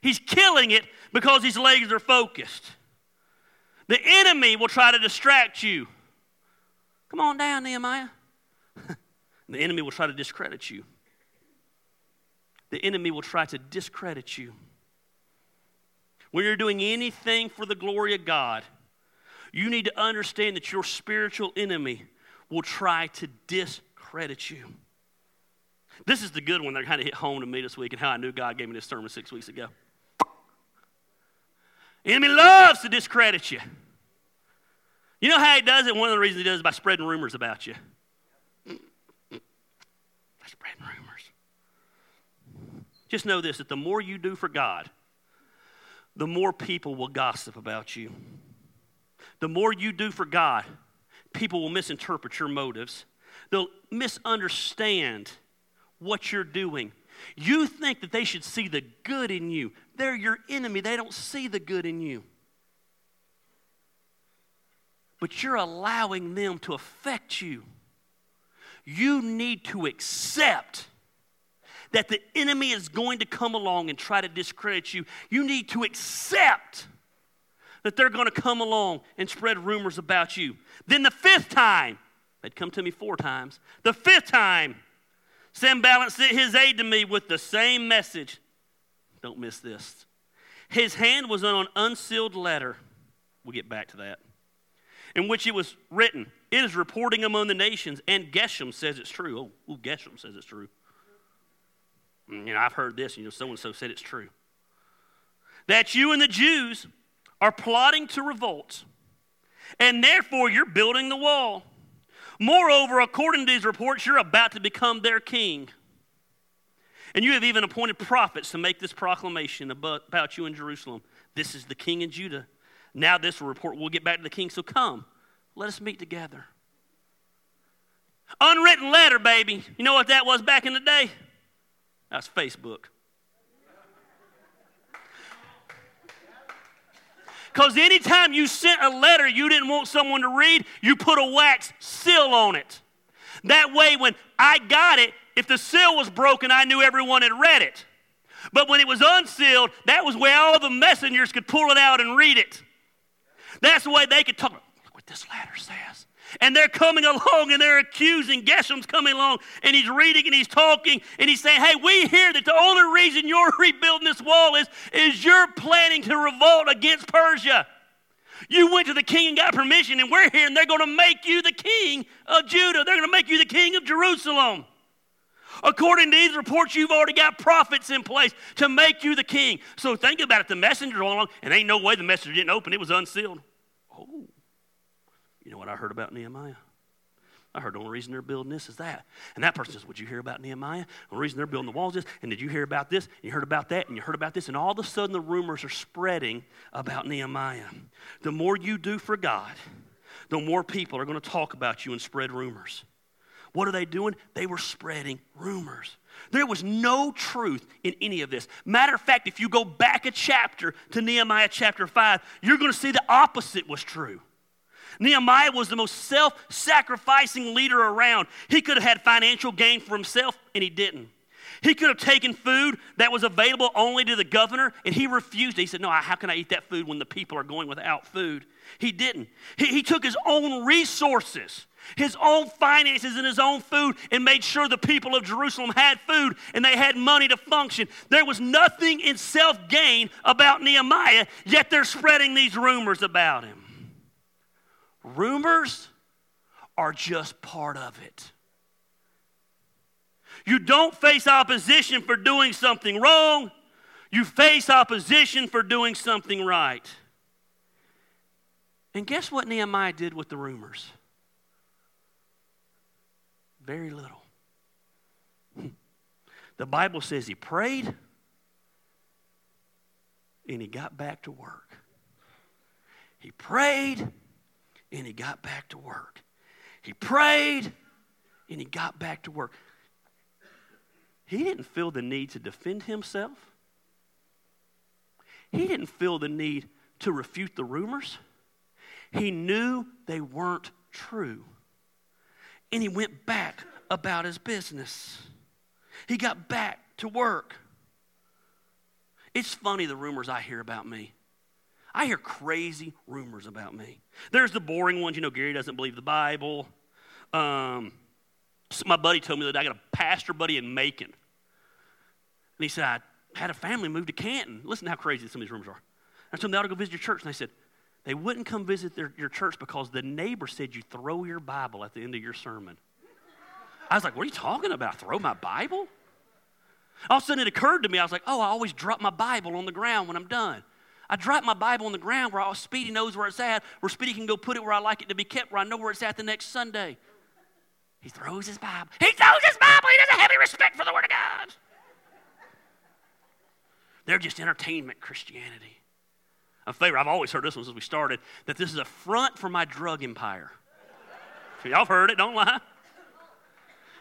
He's killing it because his legs are focused. The enemy will try to distract you. Come on down, Nehemiah. the enemy will try to discredit you. The enemy will try to discredit you. When you're doing anything for the glory of God, you need to understand that your spiritual enemy will try to discredit you. This is the good one that kind of hit home to me this week and how I knew God gave me this sermon six weeks ago. Enemy loves to discredit you. You know how he does it? One of the reasons he does is by spreading rumors about you. By spreading rumors. Just know this that the more you do for God, the more people will gossip about you. The more you do for God, people will misinterpret your motives. They'll misunderstand what you're doing. You think that they should see the good in you. They're your enemy. They don't see the good in you. But you're allowing them to affect you. You need to accept that the enemy is going to come along and try to discredit you. You need to accept that they're going to come along and spread rumors about you. Then the fifth time, they'd come to me four times. The fifth time, Sanballat sent his aide to me with the same message. Don't miss this. His hand was on an unsealed letter. We'll get back to that. In which it was written, It is reporting among the nations, and Geshem says it's true. Oh, ooh, Geshem says it's true. Mm, you know, I've heard this, you know, so and so said it's true. That you and the Jews are plotting to revolt, and therefore you're building the wall. Moreover, according to these reports, you're about to become their king. And you have even appointed prophets to make this proclamation about you in Jerusalem. This is the king in Judah. Now, this will report, we'll get back to the king. So come, let us meet together. Unwritten letter, baby. You know what that was back in the day? That's Facebook. Because anytime you sent a letter you didn't want someone to read, you put a wax seal on it. That way, when I got it, if the seal was broken, I knew everyone had read it. But when it was unsealed, that was where all the messengers could pull it out and read it. That's the way they could talk. Look what this letter says. And they're coming along and they're accusing. Geshem's coming along and he's reading and he's talking and he's saying, Hey, we hear that the only reason you're rebuilding this wall is, is you're planning to revolt against Persia. You went to the king and got permission, and we're here, and they're going to make you the king of Judah. They're going to make you the king of Jerusalem. According to these reports, you've already got prophets in place to make you the king. So think about it. The messenger went along, and ain't no way the messenger didn't open. It was unsealed. Oh, you know what I heard about Nehemiah? I heard the only reason they're building this is that. And that person says, Would you hear about Nehemiah? The reason they're building the walls is, and did you hear about this? And you heard about that, and you heard about this. And all of a sudden, the rumors are spreading about Nehemiah. The more you do for God, the more people are going to talk about you and spread rumors. What are they doing? They were spreading rumors. There was no truth in any of this. Matter of fact, if you go back a chapter to Nehemiah chapter 5, you're going to see the opposite was true. Nehemiah was the most self sacrificing leader around. He could have had financial gain for himself, and he didn't. He could have taken food that was available only to the governor, and he refused. He said, No, how can I eat that food when the people are going without food? He didn't. He, he took his own resources, his own finances, and his own food, and made sure the people of Jerusalem had food and they had money to function. There was nothing in self gain about Nehemiah, yet they're spreading these rumors about him. Rumors are just part of it. You don't face opposition for doing something wrong, you face opposition for doing something right. And guess what Nehemiah did with the rumors? Very little. The Bible says he prayed and he got back to work. He prayed and he got back to work. He prayed and he got back to work. He didn't feel the need to defend himself. He didn't feel the need to refute the rumors. He knew they weren't true. And he went back about his business. He got back to work. It's funny the rumors I hear about me. I hear crazy rumors about me. There's the boring ones, you know, Gary doesn't believe the Bible. Um, so my buddy told me that I got a pastor buddy in Macon. And he said, I had a family move to Canton. Listen to how crazy some of these rumors are. I told them they ought to go visit your church. And they said, they wouldn't come visit their, your church because the neighbor said you throw your Bible at the end of your sermon. I was like, what are you talking about? Throw my Bible? All of a sudden it occurred to me, I was like, oh, I always drop my Bible on the ground when I'm done. I drop my Bible on the ground where all Speedy knows where it's at, where Speedy can go put it where I like it to be kept, where I know where it's at the next Sunday. He throws his Bible. He throws his Bible. He doesn't have any respect for the Word of God. They're just entertainment Christianity. A favor, I've always heard this one since we started, that this is a front for my drug empire. Y'all heard it, don't lie.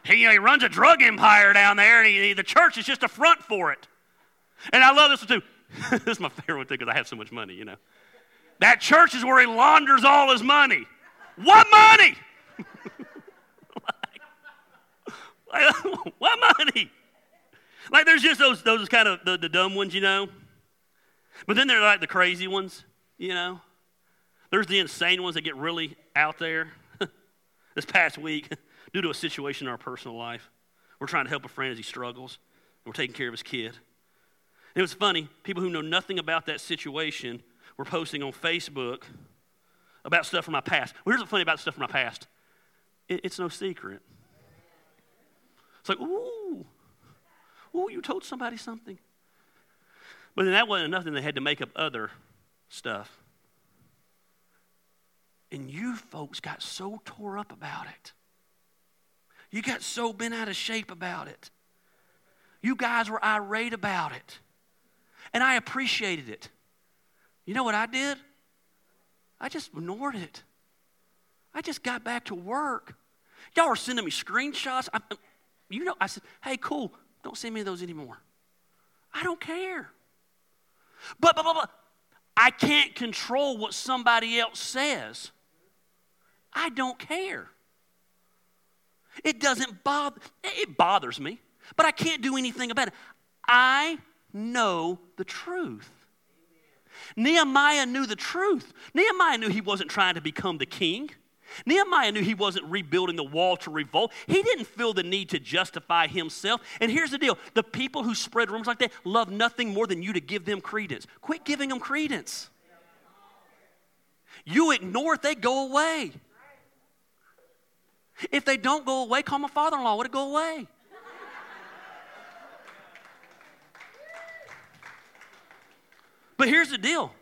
He, you know, he runs a drug empire down there, and he, the church is just a front for it. And I love this one too. this is my favorite one too because I have so much money, you know. That church is where he launders all his money. What money? what money? Like there's just those those kind of the, the dumb ones, you know. But then there are like the crazy ones, you know. There's the insane ones that get really out there. this past week, due to a situation in our personal life, we're trying to help a friend as he struggles. We're taking care of his kid. It was funny. People who know nothing about that situation were posting on Facebook about stuff from my past. Well, here's what's funny about stuff from my past it, it's no secret. It's like, ooh, ooh, you told somebody something. But then that wasn't enough, then they had to make up other stuff. And you folks got so tore up about it. You got so bent out of shape about it. You guys were irate about it. And I appreciated it. You know what I did? I just ignored it. I just got back to work. Y'all are sending me screenshots. I, you know, I said, hey, cool, don't send me those anymore. I don't care. But, but, but, but I can't control what somebody else says. I don't care. It doesn't bother, it bothers me, but I can't do anything about it. I know the truth. Nehemiah knew the truth. Nehemiah knew he wasn't trying to become the king. Nehemiah knew he wasn't rebuilding the wall to revolt. He didn't feel the need to justify himself. And here's the deal the people who spread rumors like that love nothing more than you to give them credence. Quit giving them credence. You ignore it, they go away. If they don't go away, call my father in law. Would it go away? But here's the deal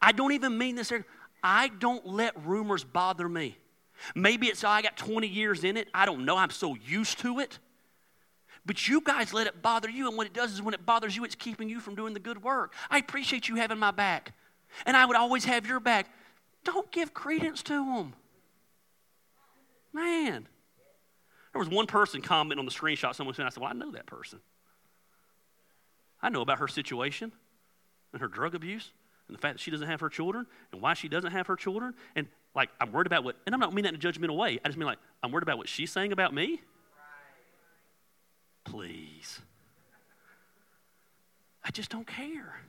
I don't even mean this. I don't let rumors bother me. Maybe it's oh, I got 20 years in it. I don't know. I'm so used to it. But you guys let it bother you, and what it does is when it bothers you, it's keeping you from doing the good work. I appreciate you having my back, and I would always have your back. Don't give credence to them. Man, There was one person commenting on the screenshot someone sent. I said, Well, I know that person. I know about her situation and her drug abuse and the fact that she doesn't have her children and why she doesn't have her children. And like, I'm worried about what, and I'm not meaning that in a judgmental way. I just mean like, I'm worried about what she's saying about me. Please. I just don't care.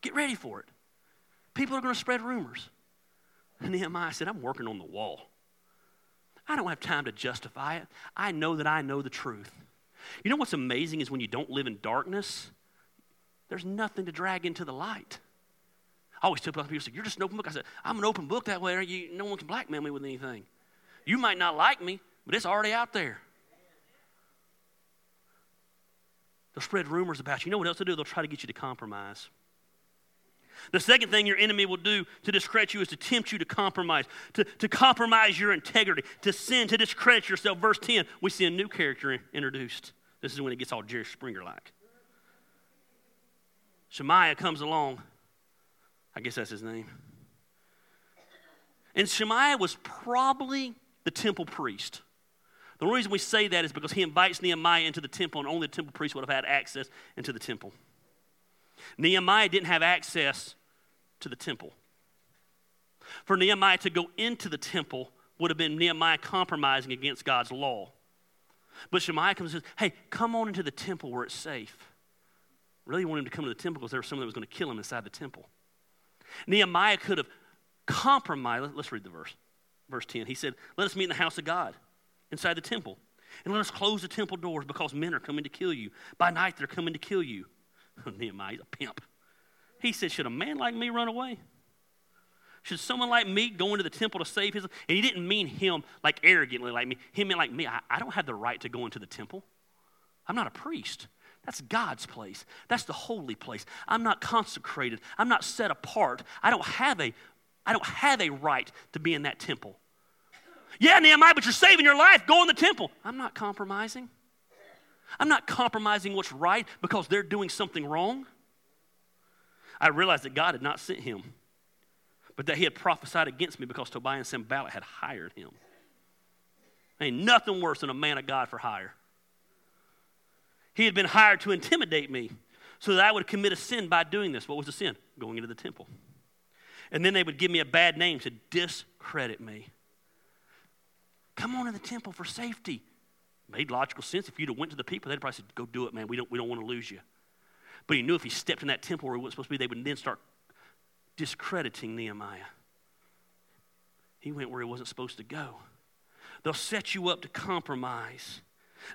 Get ready for it. People are going to spread rumors. And Nehemiah said, I'm working on the wall. I don't have time to justify it. I know that I know the truth. You know what's amazing is when you don't live in darkness, there's nothing to drag into the light. I always tell people, say, You're just an open book. I said, I'm an open book that way. You, no one can blackmail me with anything. You might not like me, but it's already out there. They'll spread rumors about you. You know what else they'll do? They'll try to get you to compromise. The second thing your enemy will do to discredit you is to tempt you to compromise, to, to compromise your integrity, to sin, to discredit yourself. Verse 10, we see a new character introduced. This is when it gets all Jerry Springer like. Shemaiah comes along. I guess that's his name. And Shemaiah was probably the temple priest. The reason we say that is because he invites Nehemiah into the temple, and only the temple priest would have had access into the temple. Nehemiah didn't have access to the temple. For Nehemiah to go into the temple would have been Nehemiah compromising against God's law. But Shemaiah comes and says, Hey, come on into the temple where it's safe. Really wanted him to come to the temple because there was someone that was going to kill him inside the temple. Nehemiah could have compromised. Let's read the verse. Verse 10. He said, Let us meet in the house of God inside the temple. And let us close the temple doors because men are coming to kill you. By night, they're coming to kill you. Nehemiah's a pimp. He said, Should a man like me run away? Should someone like me go into the temple to save his? And he didn't mean him like arrogantly like me. He meant like me. I, I don't have the right to go into the temple. I'm not a priest. That's God's place. That's the holy place. I'm not consecrated. I'm not set apart. I don't have a, I don't have a right to be in that temple. Yeah, Nehemiah, but you're saving your life. Go in the temple. I'm not compromising. I'm not compromising what's right because they're doing something wrong. I realized that God had not sent him, but that he had prophesied against me because Tobiah and Sanballat had hired him. Ain't nothing worse than a man of God for hire. He had been hired to intimidate me so that I would commit a sin by doing this. What was the sin? Going into the temple. And then they would give me a bad name to discredit me. Come on to the temple for safety. Made logical sense. If you'd have went to the people, they'd probably said, go do it, man. We don't, we don't want to lose you. But he knew if he stepped in that temple where he wasn't supposed to be, they would then start discrediting Nehemiah. He went where he wasn't supposed to go. They'll set you up to compromise.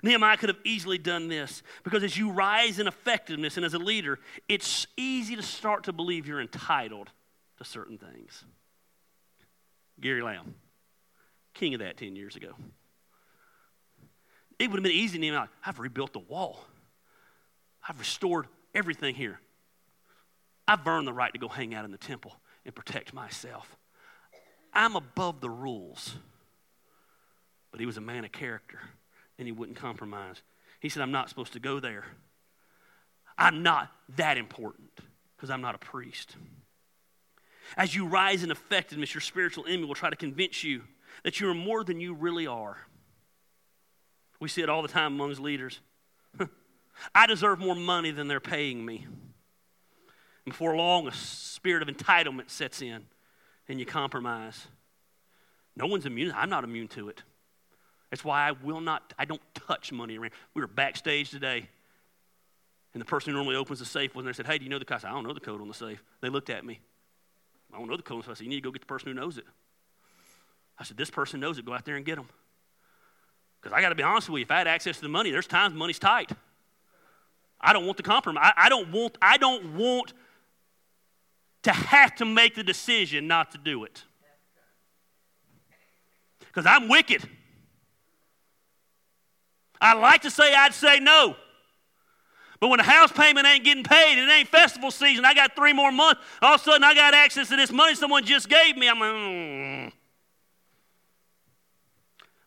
Nehemiah could have easily done this because as you rise in effectiveness and as a leader, it's easy to start to believe you're entitled to certain things. Gary Lamb, king of that 10 years ago. It would have been easy to Nehemiah. I've rebuilt the wall. I've restored everything here. I've earned the right to go hang out in the temple and protect myself. I'm above the rules. But he was a man of character and he wouldn't compromise. He said, I'm not supposed to go there. I'm not that important because I'm not a priest. As you rise in effectiveness, your spiritual enemy will try to convince you that you are more than you really are. We see it all the time amongst leaders. I deserve more money than they're paying me. And before long, a spirit of entitlement sets in and you compromise. No one's immune. I'm not immune to it. That's why I will not, I don't touch money around. We were backstage today, and the person who normally opens the safe was there and said, Hey, do you know the code? I said, I don't know the code on the safe. They looked at me. I don't know the code. So I said, You need to go get the person who knows it. I said, This person knows it. Go out there and get them. Because I got to be honest with you, if I had access to the money, there's times money's tight. I don't want the compromise. I, I don't want, I don't want to have to make the decision not to do it. Because I'm wicked. I like to say I'd say no. But when the house payment ain't getting paid and it ain't festival season, I got three more months. All of a sudden, I got access to this money someone just gave me. I'm like, mm.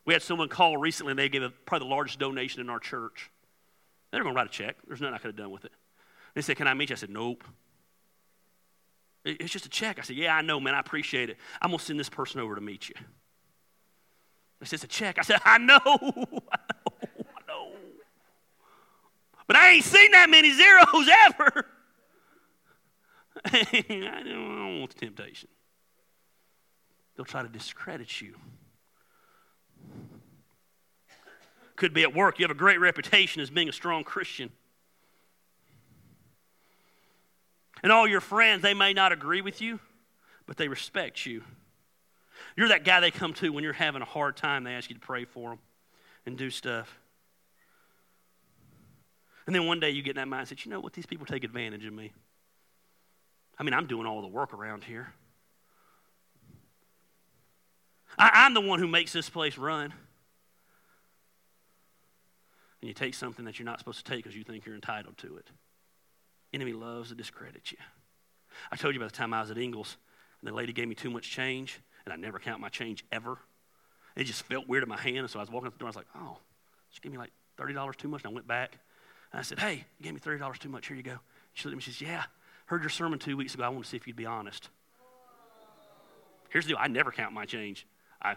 We had someone call recently and they gave a, probably the largest donation in our church. They're going to write a check. There's nothing I could have done with it. They said, Can I meet you? I said, Nope. It's just a check. I said, Yeah, I know, man. I appreciate it. I'm going to send this person over to meet you. He says, a check. I said, I know, I know. But I ain't seen that many zeros ever. I don't want the temptation. They'll try to discredit you. Could be at work. You have a great reputation as being a strong Christian. And all your friends, they may not agree with you, but they respect you. You're that guy they come to when you're having a hard time. They ask you to pray for them and do stuff. And then one day you get in that mindset, you know what? These people take advantage of me. I mean, I'm doing all the work around here. I, am the one who makes this place run. And you take something that you're not supposed to take because you think you're entitled to it. Enemy loves to discredit you. I told you by the time I was at Ingles, and the lady gave me too much change, and I never count my change ever. it just felt weird in my hand, and so I was walking up the door. I was like, "Oh, she gave me like thirty dollars too much." And I went back, I said, "Hey, you gave me thirty dollars too much. Here you go." She looked at me. She says, "Yeah, heard your sermon two weeks ago. I want to see if you'd be honest." Here's the deal: I never count my change. I,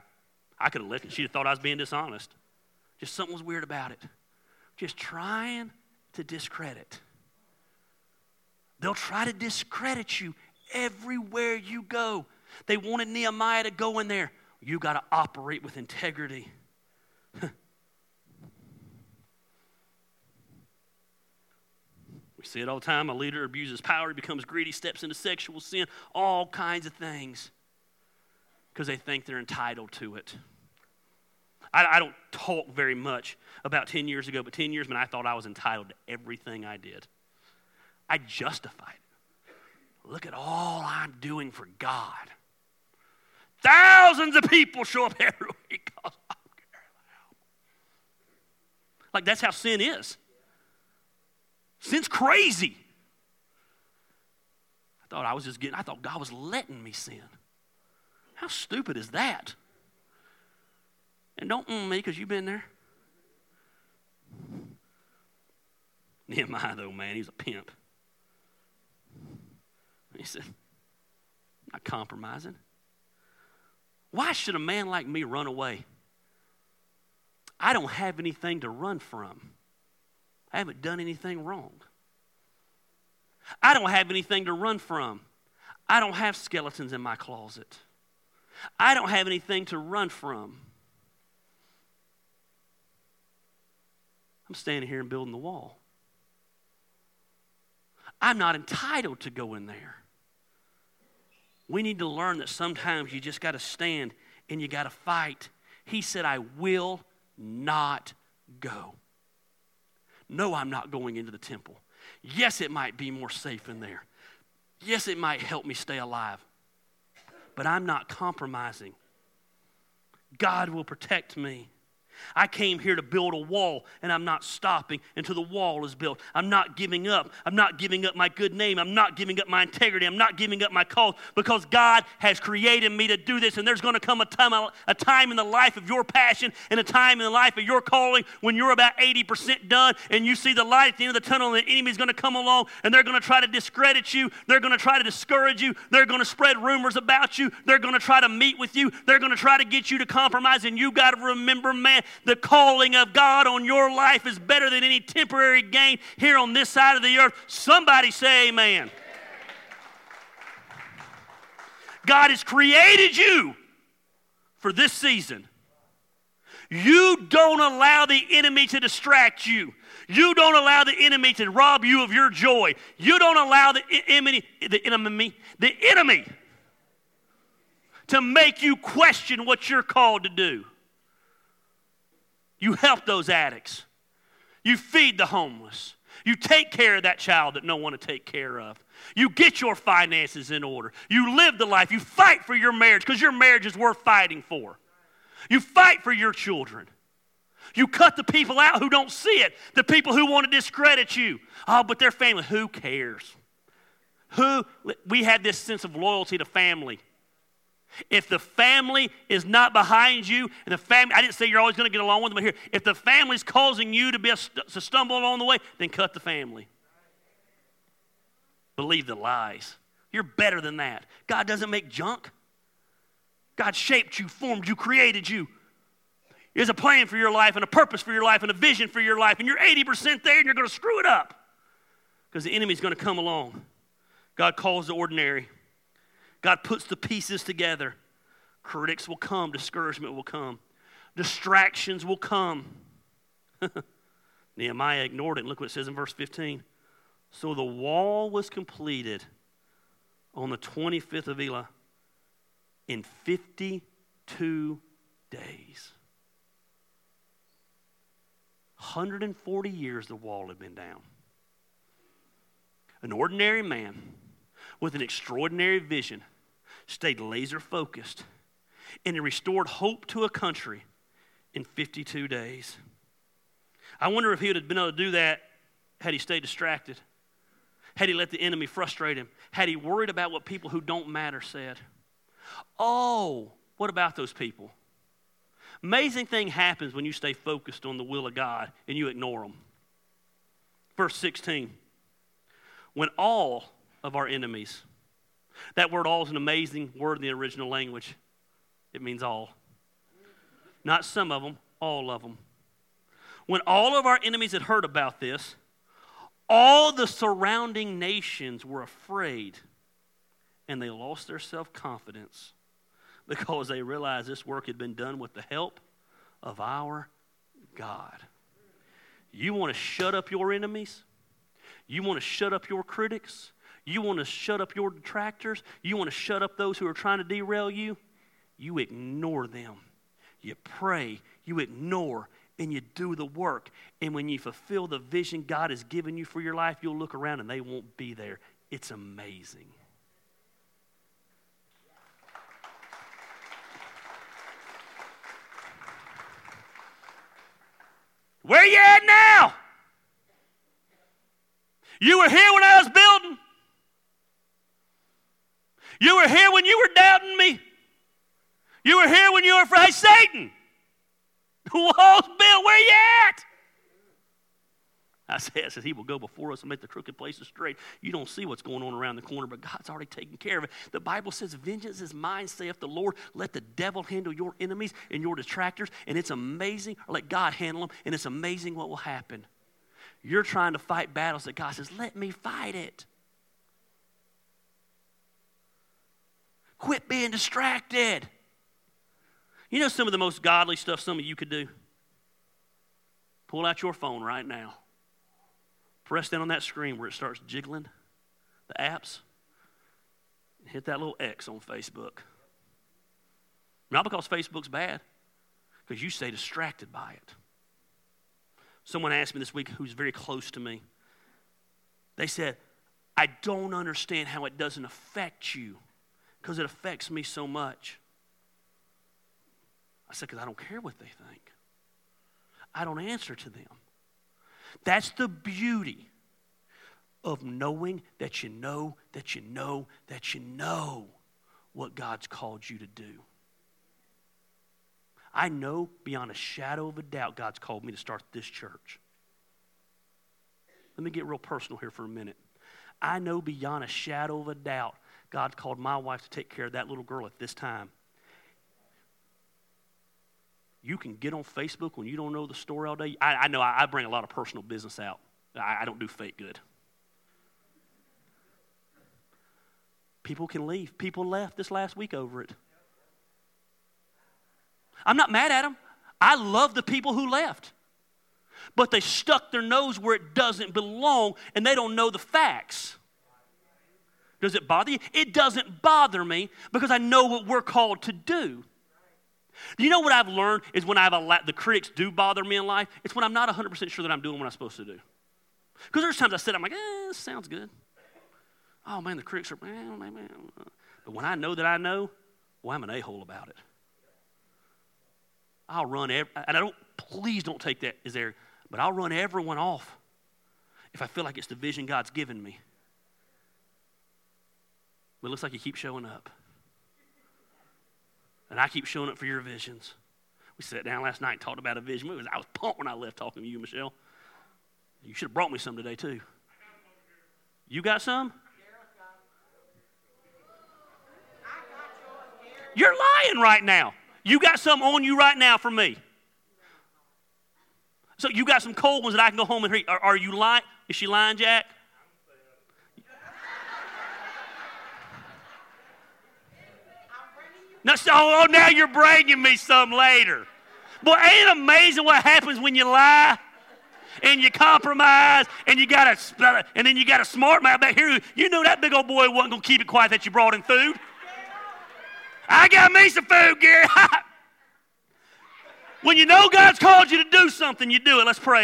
I could have left it. She'd have thought I was being dishonest. Just something was weird about it. Just trying to discredit. They'll try to discredit you everywhere you go. They wanted Nehemiah to go in there. You got to operate with integrity. we see it all the time. A leader abuses power, becomes greedy, steps into sexual sin, all kinds of things because they think they're entitled to it. I, I, don't talk very much about 10 years ago, but 10 years when I thought I was entitled to everything I did. I justified it. Look at all I'm doing for God. Thousands of people show up every week because I'm Like that's how sin is. Sin's crazy. I thought I was just getting, I thought God was letting me sin. How stupid is that? And don't mm me because you've been there. Nehemiah, though, man, he's a pimp. He said, I'm not compromising. Why should a man like me run away? I don't have anything to run from. I haven't done anything wrong. I don't have anything to run from. I don't have skeletons in my closet. I don't have anything to run from. I'm standing here and building the wall. I'm not entitled to go in there. We need to learn that sometimes you just got to stand and you got to fight. He said, I will not go. No, I'm not going into the temple. Yes, it might be more safe in there. Yes, it might help me stay alive but I'm not compromising. God will protect me. I came here to build a wall, and I'm not stopping until the wall is built. I'm not giving up. I'm not giving up my good name. I'm not giving up my integrity. I'm not giving up my call because God has created me to do this. And there's going to come a time, a time in the life of your passion and a time in the life of your calling when you're about 80% done and you see the light at the end of the tunnel and the enemy's going to come along and they're going to try to discredit you. They're going to try to discourage you. They're going to spread rumors about you. They're going to try to meet with you. They're going to try to get you to compromise. And you got to remember, man, the calling of God on your life is better than any temporary gain here on this side of the earth. Somebody say amen. God has created you for this season. You don't allow the enemy to distract you. You don't allow the enemy to rob you of your joy. You don't allow the enemy, the enemy, the enemy to make you question what you're called to do. You help those addicts. You feed the homeless. You take care of that child that no one to take care of. You get your finances in order. You live the life. You fight for your marriage because your marriage is worth fighting for. You fight for your children. You cut the people out who don't see it, the people who want to discredit you. Oh, but their family, who cares? Who we had this sense of loyalty to family. If the family is not behind you, and the family, I didn't say you're always going to get along with them, but here, if the family's causing you to be a, to stumble along the way, then cut the family. Believe the lies. You're better than that. God doesn't make junk. God shaped you, formed you, created you. There's a plan for your life and a purpose for your life and a vision for your life, and you're 80% there and you're going to screw it up because the enemy's going to come along. God calls the ordinary, God puts the pieces together. Critics will come, discouragement will come, distractions will come. Nehemiah ignored it. Look what it says in verse 15. So the wall was completed on the 25th of Elul in 52 days. 140 years the wall had been down. An ordinary man with an extraordinary vision stayed laser focused and he restored hope to a country in 52 days. I wonder if he would have been able to do that had he stayed distracted, had he let the enemy frustrate him, had he worried about what people who don't matter said. Oh, what about those people? Amazing thing happens when you stay focused on the will of God and you ignore them. Verse 16. When all of our enemies, that word all is an amazing word in the original language. It means all. Not some of them, all of them. When all of our enemies had heard about this, all the surrounding nations were afraid and they lost their self confidence because they realized this work had been done with the help of our God. You want to shut up your enemies? You want to shut up your critics? You want to shut up your detractors? You want to shut up those who are trying to derail you? You ignore them. You pray, you ignore, and you do the work. And when you fulfill the vision God has given you for your life, you'll look around and they won't be there. It's amazing. Where you at now? You were here when I was building. You were here when you were doubting me. You were here when you were afraid. Satan, the wall's built. Where you at? Isaiah says he will go before us and make the crooked places straight. You don't see what's going on around the corner, but God's already taken care of it. The Bible says, Vengeance is mine, saith the Lord. Let the devil handle your enemies and your detractors. And it's amazing, or let God handle them, and it's amazing what will happen. You're trying to fight battles that God says, Let me fight it. Quit being distracted. You know some of the most godly stuff some of you could do? Pull out your phone right now Press down on that screen where it starts jiggling, the apps, hit that little X on Facebook. Not because Facebook's bad, because you stay distracted by it. Someone asked me this week who's very close to me. They said, I don't understand how it doesn't affect you because it affects me so much. I said, because I don't care what they think. I don't answer to them. That's the beauty of knowing that you know, that you know, that you know what God's called you to do. I know beyond a shadow of a doubt God's called me to start this church. Let me get real personal here for a minute. I know beyond a shadow of a doubt God called my wife to take care of that little girl at this time. You can get on Facebook when you don't know the story all day. I, I know I, I, bring a lot of personal business out. I, I don't do fake good. People can leave. People left this last week over it. I'm not mad at them. I love the people who left. But they stuck their nose where it doesn't belong and they don't know the facts. Does it bother you? It doesn't bother me because I know what we're called to do. You know what I've learned is when I have a la- the critics do bother me in life? It's when I'm not 100% sure that I'm doing what I'm supposed to do. Because there's times I sit, I'm like, eh, this sounds good. Oh man, the critics are, man, man, man. But when I know that I know, well, I'm an a hole about it. I'll run, and I don't, please don't take that as there, but I'll run everyone off if I feel like it's the vision God's given me. But it looks like you keep showing up. And I keep showing up for your visions. We sat down last night and talked about a vision. I was pumped when I left talking to you, Michelle. You should have brought me some today, too. You got some? You're lying right now. You got some on you right now for me. So you got some cold ones that I can go home and eat. Are, are you lying? Is she lying, Jack? So, oh, now you're bringing me some later. Boy, ain't it amazing what happens when you lie and you compromise and you got a and then you got a smart man back here. You knew that big old boy wasn't gonna keep it quiet that you brought him food. I got me some food, Gary. when you know God's called you to do something, you do it. Let's pray.